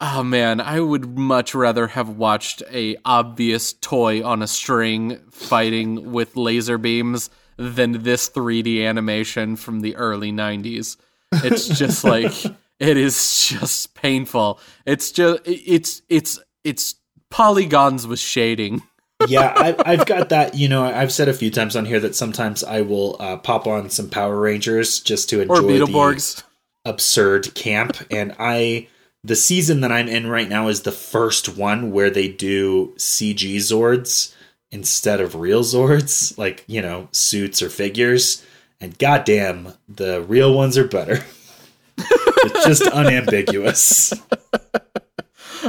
oh man, I would much rather have watched a obvious toy on a string fighting with laser beams than this 3D animation from the early 90s. It's just like [laughs] it is just painful. It's just it's it's it's polygons with shading. yeah, [laughs] I, I've got that. You know, I've said a few times on here that sometimes I will uh, pop on some Power Rangers just to enjoy the absurd camp. And I, the season that I'm in right now is the first one where they do CG Zords instead of real Zords, like you know, suits or figures. And goddamn, the real ones are better. [laughs] it's just unambiguous.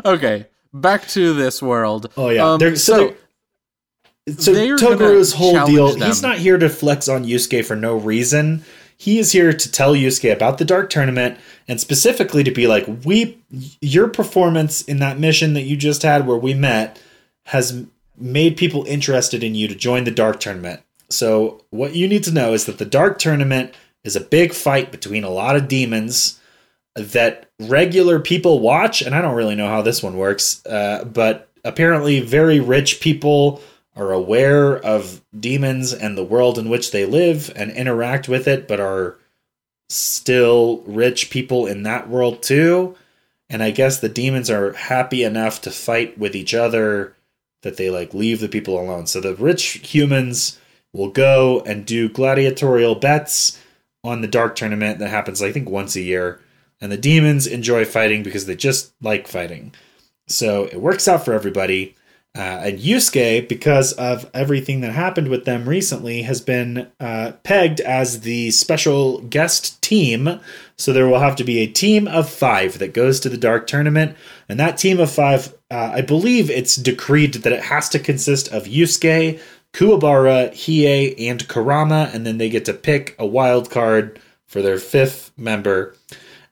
Okay, back to this world. Oh yeah, Um, They're- so, so Toguro's whole deal. them. He's not here to flex on Yusuke for no reason. He is here to tell Yusuke about the Dark Tournament and specifically to be like, we, your performance in that mission that you just had where we met has made people interested in you to join the Dark Tournament. So what you need to know is that the Dark Tournament is a big fight between a lot of demons that regular people watch, and I don't really know how this one works, uh, but apparently, very rich people are aware of demons and the world in which they live and interact with it, but are still rich people in that world too. And I guess the demons are happy enough to fight with each other that they like leave the people alone. So the rich humans will go and do gladiatorial bets on the dark tournament that happens I think once a year. And the demons enjoy fighting because they just like fighting. So it works out for everybody. Uh, and Yusuke, because of everything that happened with them recently, has been uh, pegged as the special guest team. So there will have to be a team of five that goes to the Dark Tournament. And that team of five, uh, I believe it's decreed that it has to consist of Yusuke, Kuwabara, Hiei, and Kurama. And then they get to pick a wild card for their fifth member.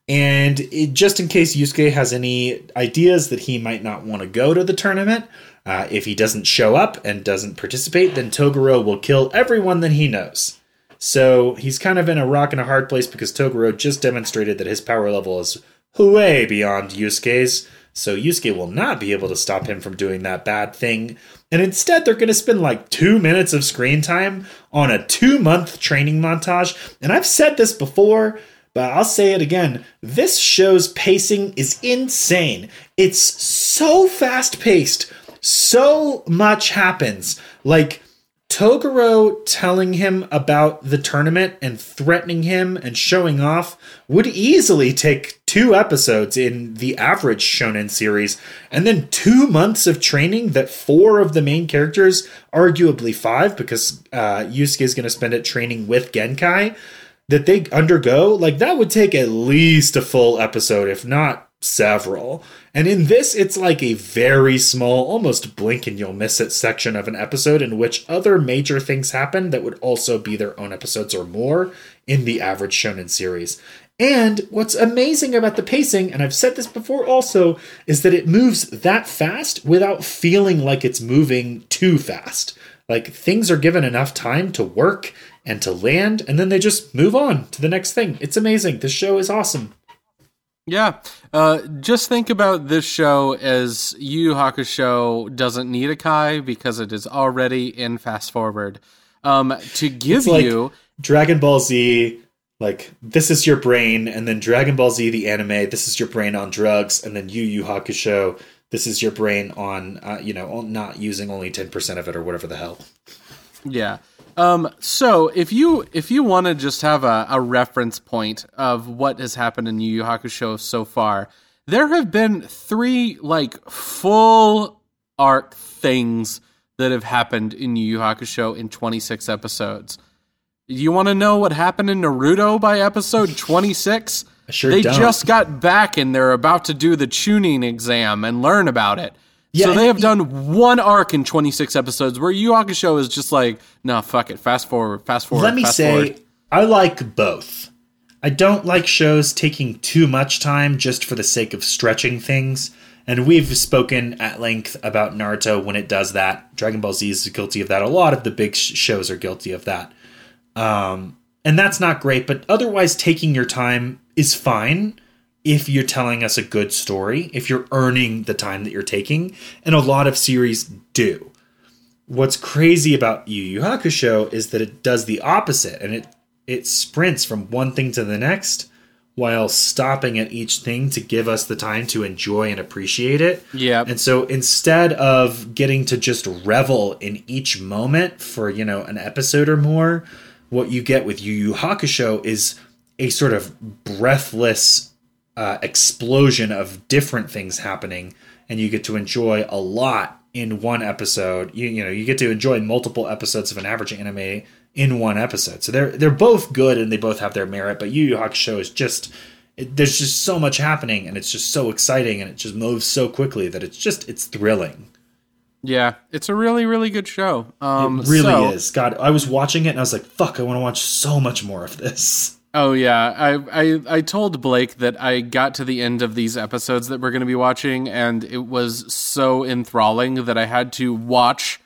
And it, just in case Yusuke has any ideas that he might not want to go to the tournament, uh, if he doesn't show up and doesn't participate, then Toguro will kill everyone that he knows. So he's kind of in a rock and a hard place because Toguro just demonstrated that his power level is way beyond Yusuke's. So Yusuke will not be able to stop him from doing that bad thing. And instead, they're going to spend like two minutes of screen time on a two month training montage. And I've said this before, but I'll say it again. This show's pacing is insane. It's so fast paced so much happens. Like Toguro telling him about the tournament and threatening him and showing off would easily take two episodes in the average shonen series, and then two months of training that four of the main characters, arguably five, because uh, Yusuke is going to spend it training with Genkai, that they undergo. Like that would take at least a full episode, if not several. And in this, it's like a very small, almost blink and you'll miss it section of an episode in which other major things happen that would also be their own episodes or more in the average shonen series. And what's amazing about the pacing, and I've said this before also, is that it moves that fast without feeling like it's moving too fast. Like things are given enough time to work and to land, and then they just move on to the next thing. It's amazing. This show is awesome. Yeah. Uh, just think about this show as Yu Yu Hakusho doesn't need a Kai because it is already in fast forward. Um, to give like you Dragon Ball Z, like this is your brain, and then Dragon Ball Z the anime, this is your brain on drugs, and then Yu Yu Hakusho, this is your brain on, uh, you know, not using only ten percent of it or whatever the hell. Yeah. Um, so if you if you want to just have a, a reference point of what has happened in Yu Yu Hakusho so far, there have been three like full arc things that have happened in Yu Yu Hakusho in 26 episodes. You want to know what happened in Naruto by episode 26? sure they don't. just got back and they're about to do the Chunin exam and learn about it. Yeah, so they have done one arc in 26 episodes where Yu Yu Hakusho is just like, nah, fuck it, fast forward, fast forward. Let me say, forward. I like both. I don't like shows taking too much time just for the sake of stretching things. And we've spoken at length about Naruto when it does that. Dragon Ball Z is guilty of that. A lot of the big sh- shows are guilty of that. Um, and that's not great, but otherwise, taking your time is fine if you're telling us a good story, if you're earning the time that you're taking. And a lot of series do what's crazy about Yu Yu Hakusho is that it does the opposite and it it sprints from one thing to the next while stopping at each thing to give us the time to enjoy and appreciate it. Yeah. And so instead of getting to just revel in each moment for, you know, an episode or more, what you get with Yu Yu Hakusho is a sort of breathless uh, explosion of different things happening, and you get to enjoy a lot in one episode. You, you know, you get to enjoy multiple episodes of an average anime in one episode. So they're they're both good and they both have their merit. But Yu Yu Hakusho is just it, there's just so much happening, and it's just so exciting, and it just moves so quickly that it's just it's thrilling. Yeah, it's a really, really good show. Um, It really so- is. God, I was watching it and I was like, "Fuck, I want to watch so much more of this." Oh yeah, I, I I told Blake that I got to the end of these episodes that we're going to be watching, and it was so enthralling that I had to watch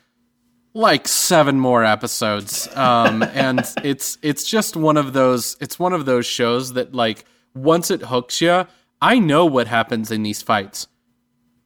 like seven more episodes. Um, [laughs] and it's it's just one of those it's one of those shows that like once it hooks you, I know what happens in these fights,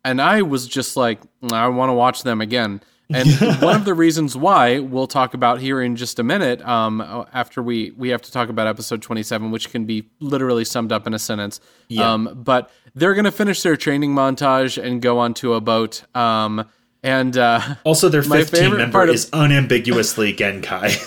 and I was just like, I want to watch them again. And one of the reasons why we'll talk about here in just a minute, um, after we we have to talk about episode twenty seven, which can be literally summed up in a sentence. Um, but they're going to finish their training montage and go onto a boat. Um, And uh, [laughs] Also, their My fifth team favorite member part of- is unambiguously Genkai.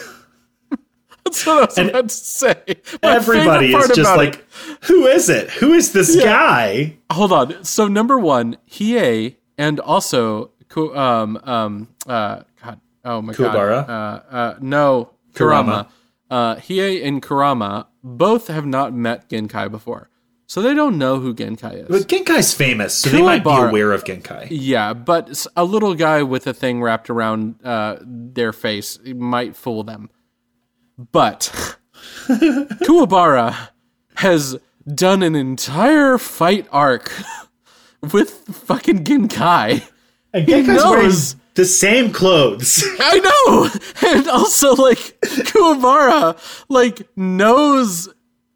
[laughs] that's what I was about to say. My Everybody is just like, it- who is it? Who is this guy? hold on. So number one, Hiei, and also Ku- um um uh God, oh my Kuwabara? god, uh, uh no Kurama, uh Hiei and Kurama both have not met Genkai before, so they don't know who Genkai is. But Genkai's famous, so they might be aware of Genkai. Yeah, but a little guy with a thing wrapped around uh, their face might fool them. But [laughs] Kuwabara has done an entire fight arc [laughs] with fucking Genkai. And Genkai's knows. wearing the same clothes. [laughs] I know, [laughs] and also like [laughs] Kuwabara like knows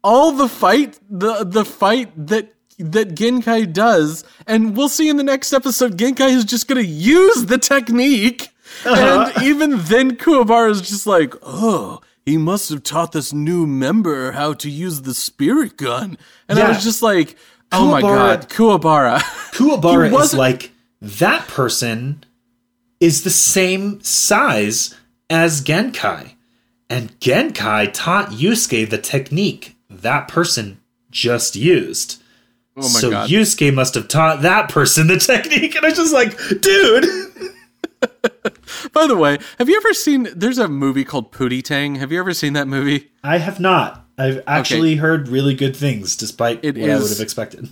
all the fight the the fight that that Genkai does, and we'll see in the next episode. Genkai is just gonna use the technique, uh-huh. and even then, Kuwabara is just like, oh. He must have taught this new member how to use the spirit gun. And I was just like, oh my god, Kuwabara. Kuwabara is like, that person is the same size as Genkai. And Genkai taught Yusuke the technique that person just used. Oh my god. so god. Yusuke must have taught that person the [laughs] technique. And I was just like, dude. [laughs] By the way, have you ever seen? There's a movie called Pootie Tang. Have you ever seen that movie? I have not. I've actually heard really good things, despite It what I would have expected.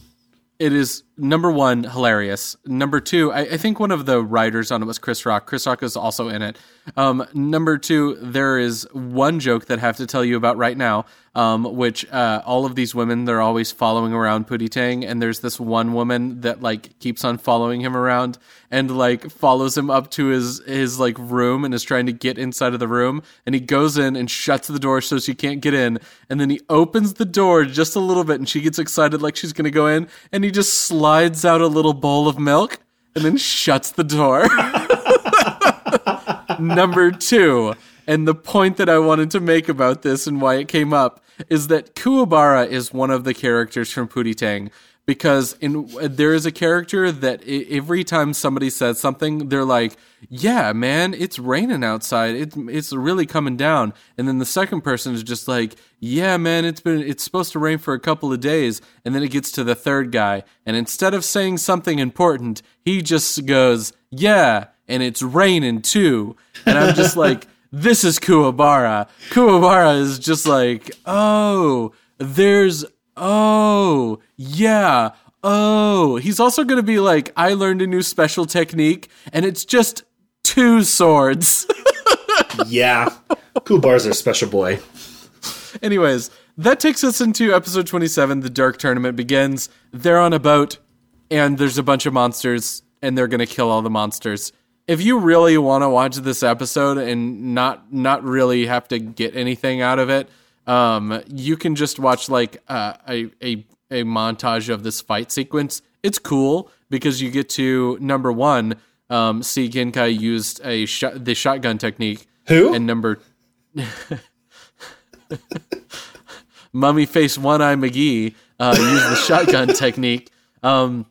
It is number one hilarious. Number two, I, I think one of the writers on it was Chris Rock. Chris Rock is also in it. Um, number two, there is one joke that I have to tell you about right now, um, which uh, all of these women they're always following around Pootie Tang, and there's this one woman that like keeps on following him around and like follows him up to his his like room and is trying to get inside of the room, and he goes in and shuts the door so she can't get in, and then he opens the door just a little bit, and she gets excited like she's gonna go in, and he just slides out a little bowl of milk and then shuts the door. [laughs] Number two, and the point that I wanted to make about this and why it came up is that Kuwabara is one of the characters from Pootie Tang because in there is a character that every time somebody says something, they're like, "Yeah, man, it's raining outside. It's it's really coming down." And then the second person is just like, "Yeah, man, it's been it's supposed to rain for a couple of days." And then it gets to the third guy, and instead of saying something important, he just goes, "Yeah." and it's raining too. And I'm just like, [laughs] this is Kuwabara. Kuwabara is just like, oh, there's, oh, yeah, oh. He's also going to be like, I learned a new special technique, and it's just two swords. [laughs] Yeah. Cool bars are special boy. Anyways, that takes us into episode 27. The Dark Tournament begins. They're on a boat, and there's a bunch of monsters, and they're going to kill all the monsters. If you really want to watch this episode and not not really have to get anything out of it, um, you can just watch like uh, a a a montage of this fight sequence. It's cool because you get to number one, um, see Genkai used a shot the shotgun technique, Who? and number [laughs] Mummy Face One Eye McGee uh, used the shotgun [laughs] technique. Um,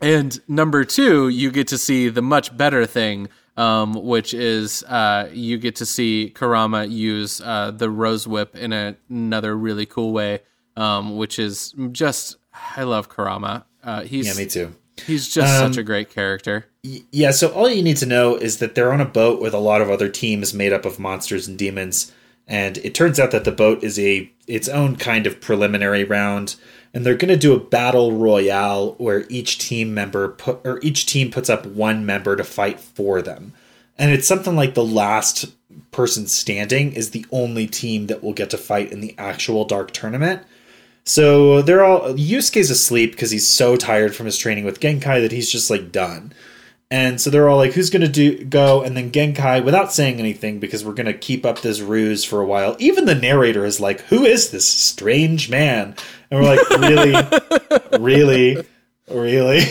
and number two, you get to see the much better thing, um, which is uh, you get to see Kurama use uh, the Rose Whip in a, another really cool way, um, which is just I love Kurama. Uh, he's Yeah, me too. he's just such a great character. Yeah, so all you need to know is that they're on a boat with a lot of other teams made up of monsters and demons, and it turns out that the boat is a its own kind of preliminary round, and they're going to do a battle royale where each team member put or each team puts up one member to fight for them. And it's something like the last person standing is the only team that will get to fight in the actual dark tournament. So they're all Yusuke's asleep because he's so tired from his training with Genkai that he's just like done. And so they're all like, "Who's gonna do go?" And then Genkai, without saying anything, because we're gonna keep up this ruse for a while. Even the narrator is like, "Who is this strange man?" And we're like, "Really, [laughs] really, really." [laughs]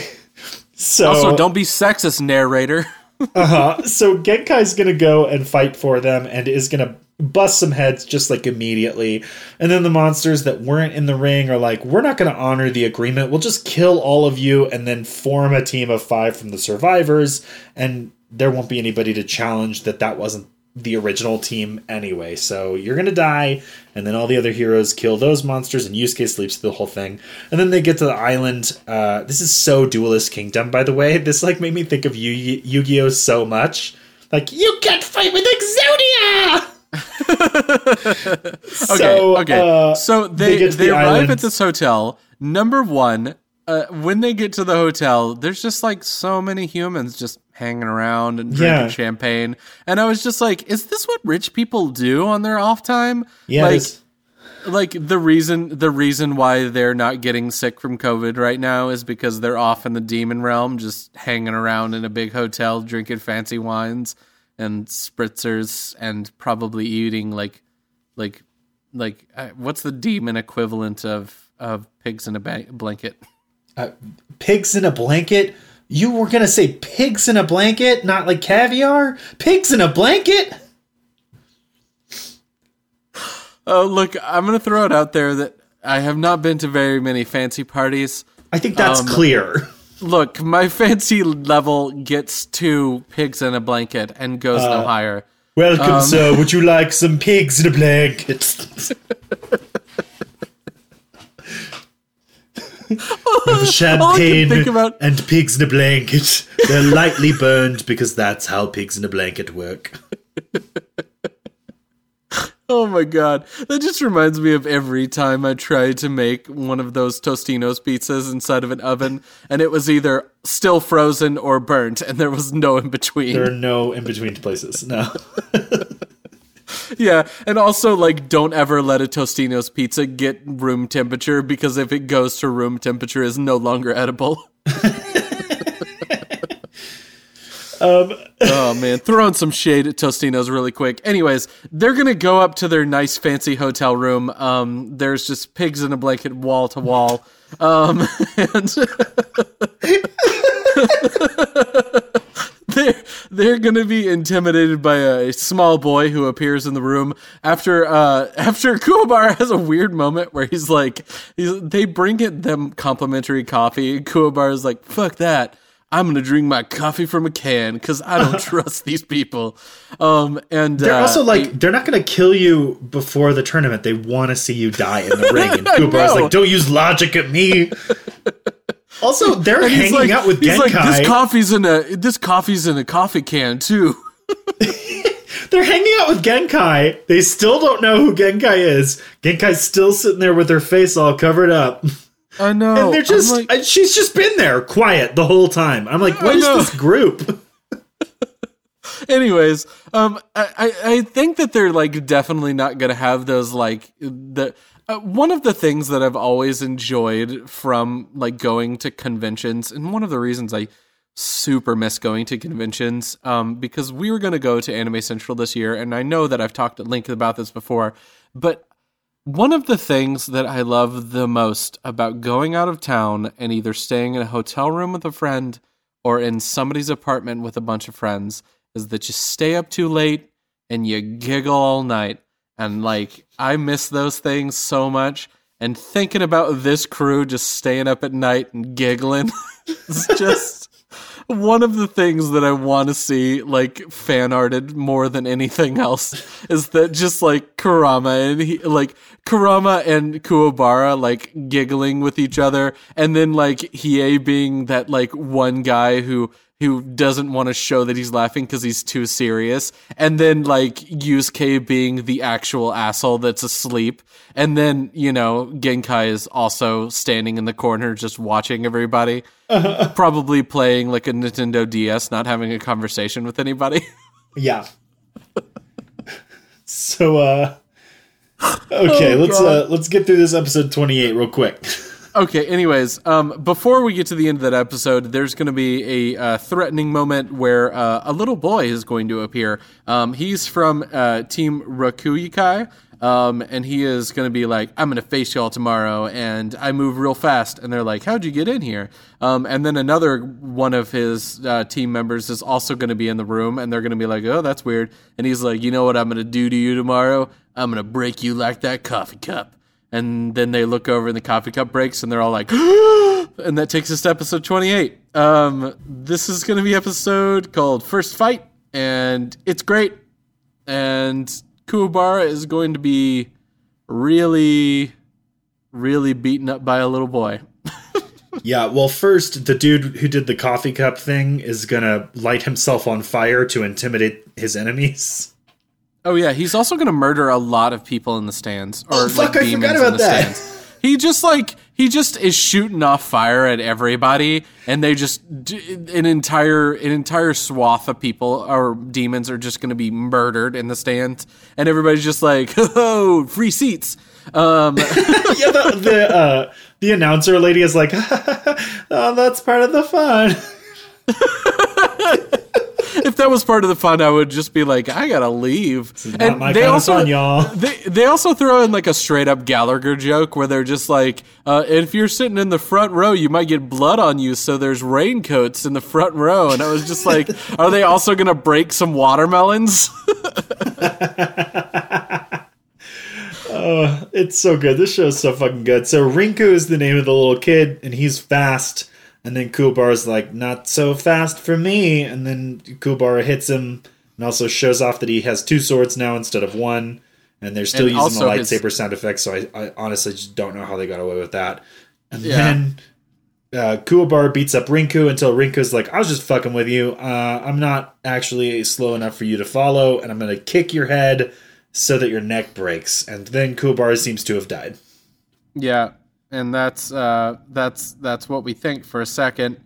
So Also, don't be sexist, narrator. uh-huh. So Genkai's gonna go and fight for them, and is gonna bust some heads just like immediately. And then the monsters that weren't in the ring are like, we're not going to honor the agreement. We'll just kill all of you and then form a team of five from the survivors. And there won't be anybody to challenge that that wasn't the original team anyway. So you're gonna die, and then all the other heroes kill those monsters, and Yusuke sleeps through the whole thing. And then they get to the island. Uh, this is so Duelist Kingdom, by the way. [laughs] This like made me think of Yu Yu Gi Oh so much. Like you can't fight with Exodia. [laughs] so, okay, okay. Uh, so they they, they the arrive island. at this hotel. Number one, uh, when they get to the hotel, there's just like so many humans just hanging around and drinking yeah. champagne. And I was just like, is this what rich people do on their off time? Yeah. Like, like the reason the reason why they're not getting sick from COVID right now is because they're off in the demon realm, just hanging around in a big hotel, drinking fancy wines and spritzers, and probably eating like, like, like uh, what's the demon equivalent of of pigs in a ba- blanket? Uh, pigs in a blanket. You were gonna say pigs in a blanket, not like caviar? Pigs in a blanket? [sighs] Oh, look, I'm gonna throw it out there that I have not been to very many fancy parties. I think that's um, clear. Look, my [laughs] fancy level gets to pigs in a blanket and goes uh, no higher. Welcome, um, sir. Would you like some pigs in a blanket? [laughs] with champagne about- and pigs in a blanket. [laughs] They're lightly burned because that's how pigs in a blanket work. Oh my god. That just reminds me of every time I tried to make one of those Totino's pizzas inside of an oven and it was either still frozen or burnt and there was no in between. There are no in between places. No. yeah, and also like don't ever let a Tostino's pizza get room temperature because if it goes to room temperature, is no longer edible. [laughs] um, [laughs] oh man, throwing some shade at Tostino's really quick. Anyways, they're gonna go up to their nice fancy hotel room. Um, there's just pigs in a blanket wall to wall. Um, [laughs] and [laughs] they're they're to be intimidated by a small boy who appears in the room after uh after Kuwabara has a weird moment where he's like he's, they bring it them complimentary coffee. Kuwabara's like fuck that. I'm gonna drink my coffee from a can because I don't [laughs] trust these people. Um, and they're uh, also like they're not gonna kill you before the tournament. They want to see you die in the [laughs] ring. And Kuwabara's like, "Don't use logic at me." [laughs] Also, they're and hanging like, out with Genkai. Like, this coffee's in a this coffee's in a coffee can too. they're hanging out with Genkai. They still don't know who Genkai is. Genkai's still sitting there with her face all covered up. I know. And they're just like, she's just been there quiet the whole time. I'm like, what is this group? [laughs] Anyways, um, I, I think that they're like definitely not gonna have those like the uh, one of the things that I've always enjoyed from like going to conventions, and one of the reasons I super miss going to conventions, um, because we were going to go to Anime Central this year, and I know that I've talked at length about this before, but one of the things that I love the most about going out of town and either staying in a hotel room with a friend or in somebody's apartment with a bunch of friends is that you stay up too late and you giggle all night and like I miss those things so much. And thinking about this crew just staying up at night and giggling [laughs] is just one of the things that I want to see like fan arted more than anything else is that just like Kurama and he, like Kurama and Kuwabara like giggling with each other and then like Hiei being that like one guy who who doesn't want to show that he's laughing because he's too serious, and then like Yusuke being the actual asshole that's asleep, and then you know Genkai is also standing in the corner just watching everybody, uh-huh. [laughs] probably playing like a Nintendo DS, not having a conversation with anybody. [laughs] yeah. so uh okay, oh, let's uh let's get through this episode 28 real quick. [laughs] Okay. Anyways, um, before we get to the end of that episode, there's going to be a uh, threatening moment where uh, a little boy is going to appear. Um, he's from uh, Team Rokuyukai, Um, and he is going to be like, I'm going to face y'all tomorrow, and I move real fast. And they're like, How'd you get in here? Um, and then another one of his uh, team members is also going to be in the room, and they're going to be like, Oh, that's weird. And he's like, You know what I'm going to do to you tomorrow? I'm going to break you like that coffee cup. And then they look over, and the coffee cup breaks, and they're all like, [gasps] And that takes us to episode 28. Um, this is going to be episode called First Fight, and it's great. And Kuwabara is going to be really, really beaten up by a little boy. [laughs] yeah, well, first, the dude who did the coffee cup thing is gonna light himself on fire to intimidate his enemies. Oh yeah, he's also gonna murder a lot of people in the stands. Or, oh fuck! Like, I forgot about that. Stands. He just like he just is shooting off fire at everybody, and they just an entire an entire swath of people or demons are just going to be murdered in the stands, and everybody's just like, [laughs] "Oh, free seats." Um, [laughs] [laughs] yeah, the the, uh, the announcer lady is like, "Oh, that's part of the fun." If that was part of the fun, I would just be like, I gotta leave. and they also, fun, y'all. They they also throw in like a straight up Gallagher joke where they're just like, uh, if you're sitting in the front row, you might get blood on you. So there's raincoats in the front row, and I was just like, [laughs] are they also gonna break some watermelons? [laughs] oh, it's so good. This show is so fucking good. So Rinku is the name of the little kid, and he's fast and then Kuwabara's like, not so fast for me. And then Kuwabara hits him and also shows off that he has two swords now instead of one. And they're still and using the lightsaber his... sound effects, so I, I, honestly just don't know how they got away with that. And yeah. then uh, beats up Rinku until Rinku's like, I was just fucking with you. Uh, I'm not actually slow enough for you to follow, and I'm going to kick your head so that your neck breaks. And then Kuwabara seems to have died. Yeah, and that's uh, that's that's what we think for a second.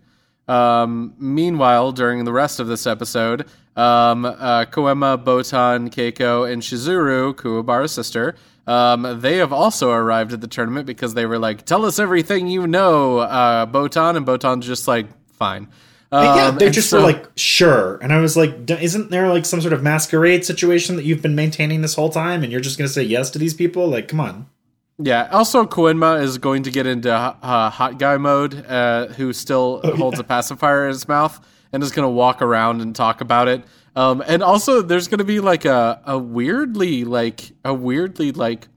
Um, meanwhile, during the rest of this episode, um, uh, Koenma, Botan, Keiko, and Shizuru, Kuwabara's sister, um, they have also arrived at the tournament because they were like, "Tell us everything you know, uh, Botan," and Botan's just like, "Fine." yeah, um, they just so, were like, "Sure," and I was like, "Isn't there like some sort of masquerade situation that you've been maintaining this whole time, and you're just going to say yes to these people? Like, come on." Yeah. Also, Koenma is going to get into uh, hot guy mode, uh, who still oh, holds yeah. a pacifier in his mouth and is going to walk around and talk about it. Um, and also, there's going to be like a, a weirdly like a weirdly like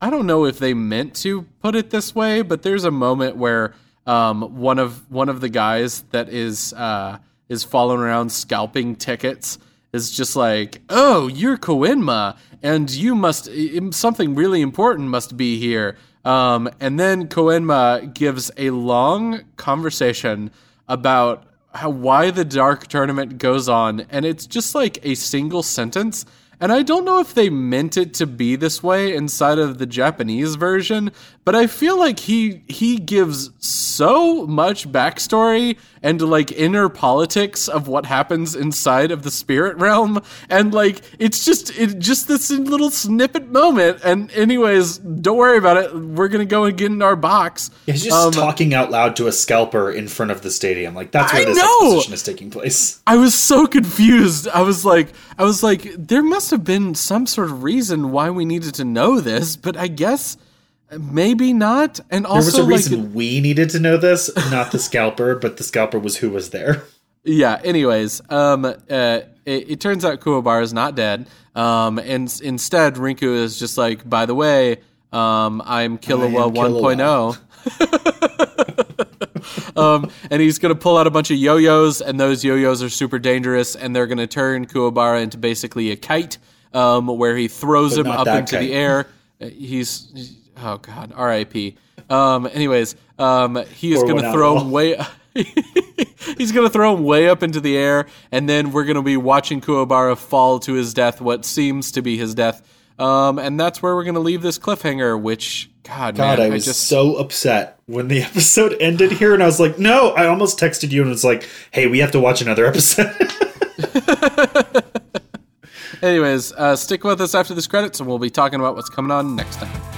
I don't know if they meant to put it this way, but there's a moment where um, one of one of the guys that is uh, is following around scalping tickets is just like, "Oh, you're Koenma, and you must something really important must be here." Um, and then Koenma gives a long conversation about how why the dark tournament goes on, and it's just like a single sentence and I don't know if they meant it to be this way inside of the Japanese version, but I feel like he he gives so much backstory and like inner politics of what happens inside of the spirit realm. And like it's just it just this little snippet moment. And anyways don't worry about it. We're gonna go and get in our box. He's just um, talking out loud to a scalper in front of the stadium. Like that's where I this know. exposition is taking place. I was so confused. I was like i was like there must have been some sort of reason why we needed to know this but i guess Maybe not. And also, there was a reason like, we needed to know this, not the scalper, but the scalper was who was there. Yeah. Anyways, um, uh, it, it, turns out Kuwabara is not dead. Um, and instead, Rinku is just like, by the way, um, I'm Killua 1.0. [laughs] um, and he's going to pull out a bunch of yo-yos, and those yo-yos are super dangerous, and they're going to turn Kuwabara into basically a kite, um, where he throws but him up into kite. the air. [laughs] He's oh god, R.I.P. Um, anyways, um, he is going to throw him way. [laughs] he's going to throw him way up into the air, and then we're going to be watching Kuwabara fall to his death, what seems to be his death. Um, and that's where we're going to leave this cliffhanger. Which, God, God, man, I was I just... so upset when the [laughs] episode ended here, and I was like, no. I almost texted you and was like, hey, we have to watch another episode. [laughs] Anyways, uh, stick with us after this credits, and we'll be talking about what's coming on next time.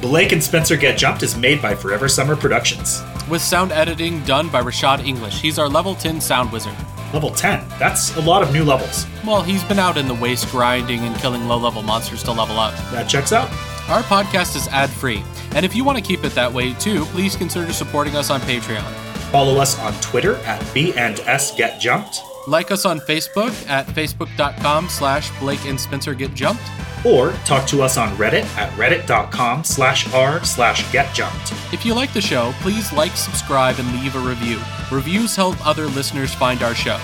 Blake and Spencer Get Jumped is made by Forever Summer Productions. With sound editing done by Rashad English. He's our level 10 sound wizard. Level 10. That's a lot of new levels. Well, he's been out in the waste grinding and killing low level monsters to level up. That checks out. Our podcast is ad free, and if you want to keep it that way too, please consider supporting us on Patreon. Follow us on Twitter at B and S Get Jumped, Like us on Facebook at facebook.com slash Blake and Spencer Get Jumped. or talk to us on Reddit at reddit.com slash r slash get jumped. If you like the show, please like, subscribe, and leave a review. Reviews help other listeners find our show.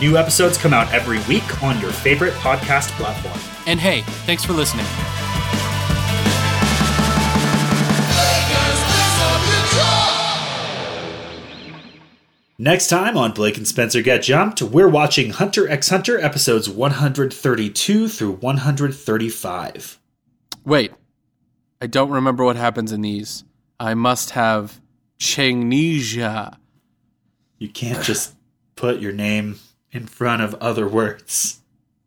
New episodes come out every week on your favorite podcast platform. And hey, thanks for listening. Next time on Blake and Spencer Get Jumped, we're watching Hunter x Hunter episodes 132 through 135. Wait, I don't remember what happens in these. I must have Changnesia. You can't just put your name in front of other words.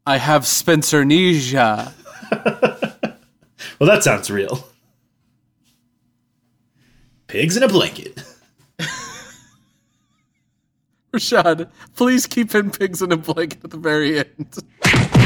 I have Spencernesia. [laughs] Well, that sounds real. Pigs in a blanket. Rashad, please keep in pigs in a blanket at the very end. [laughs]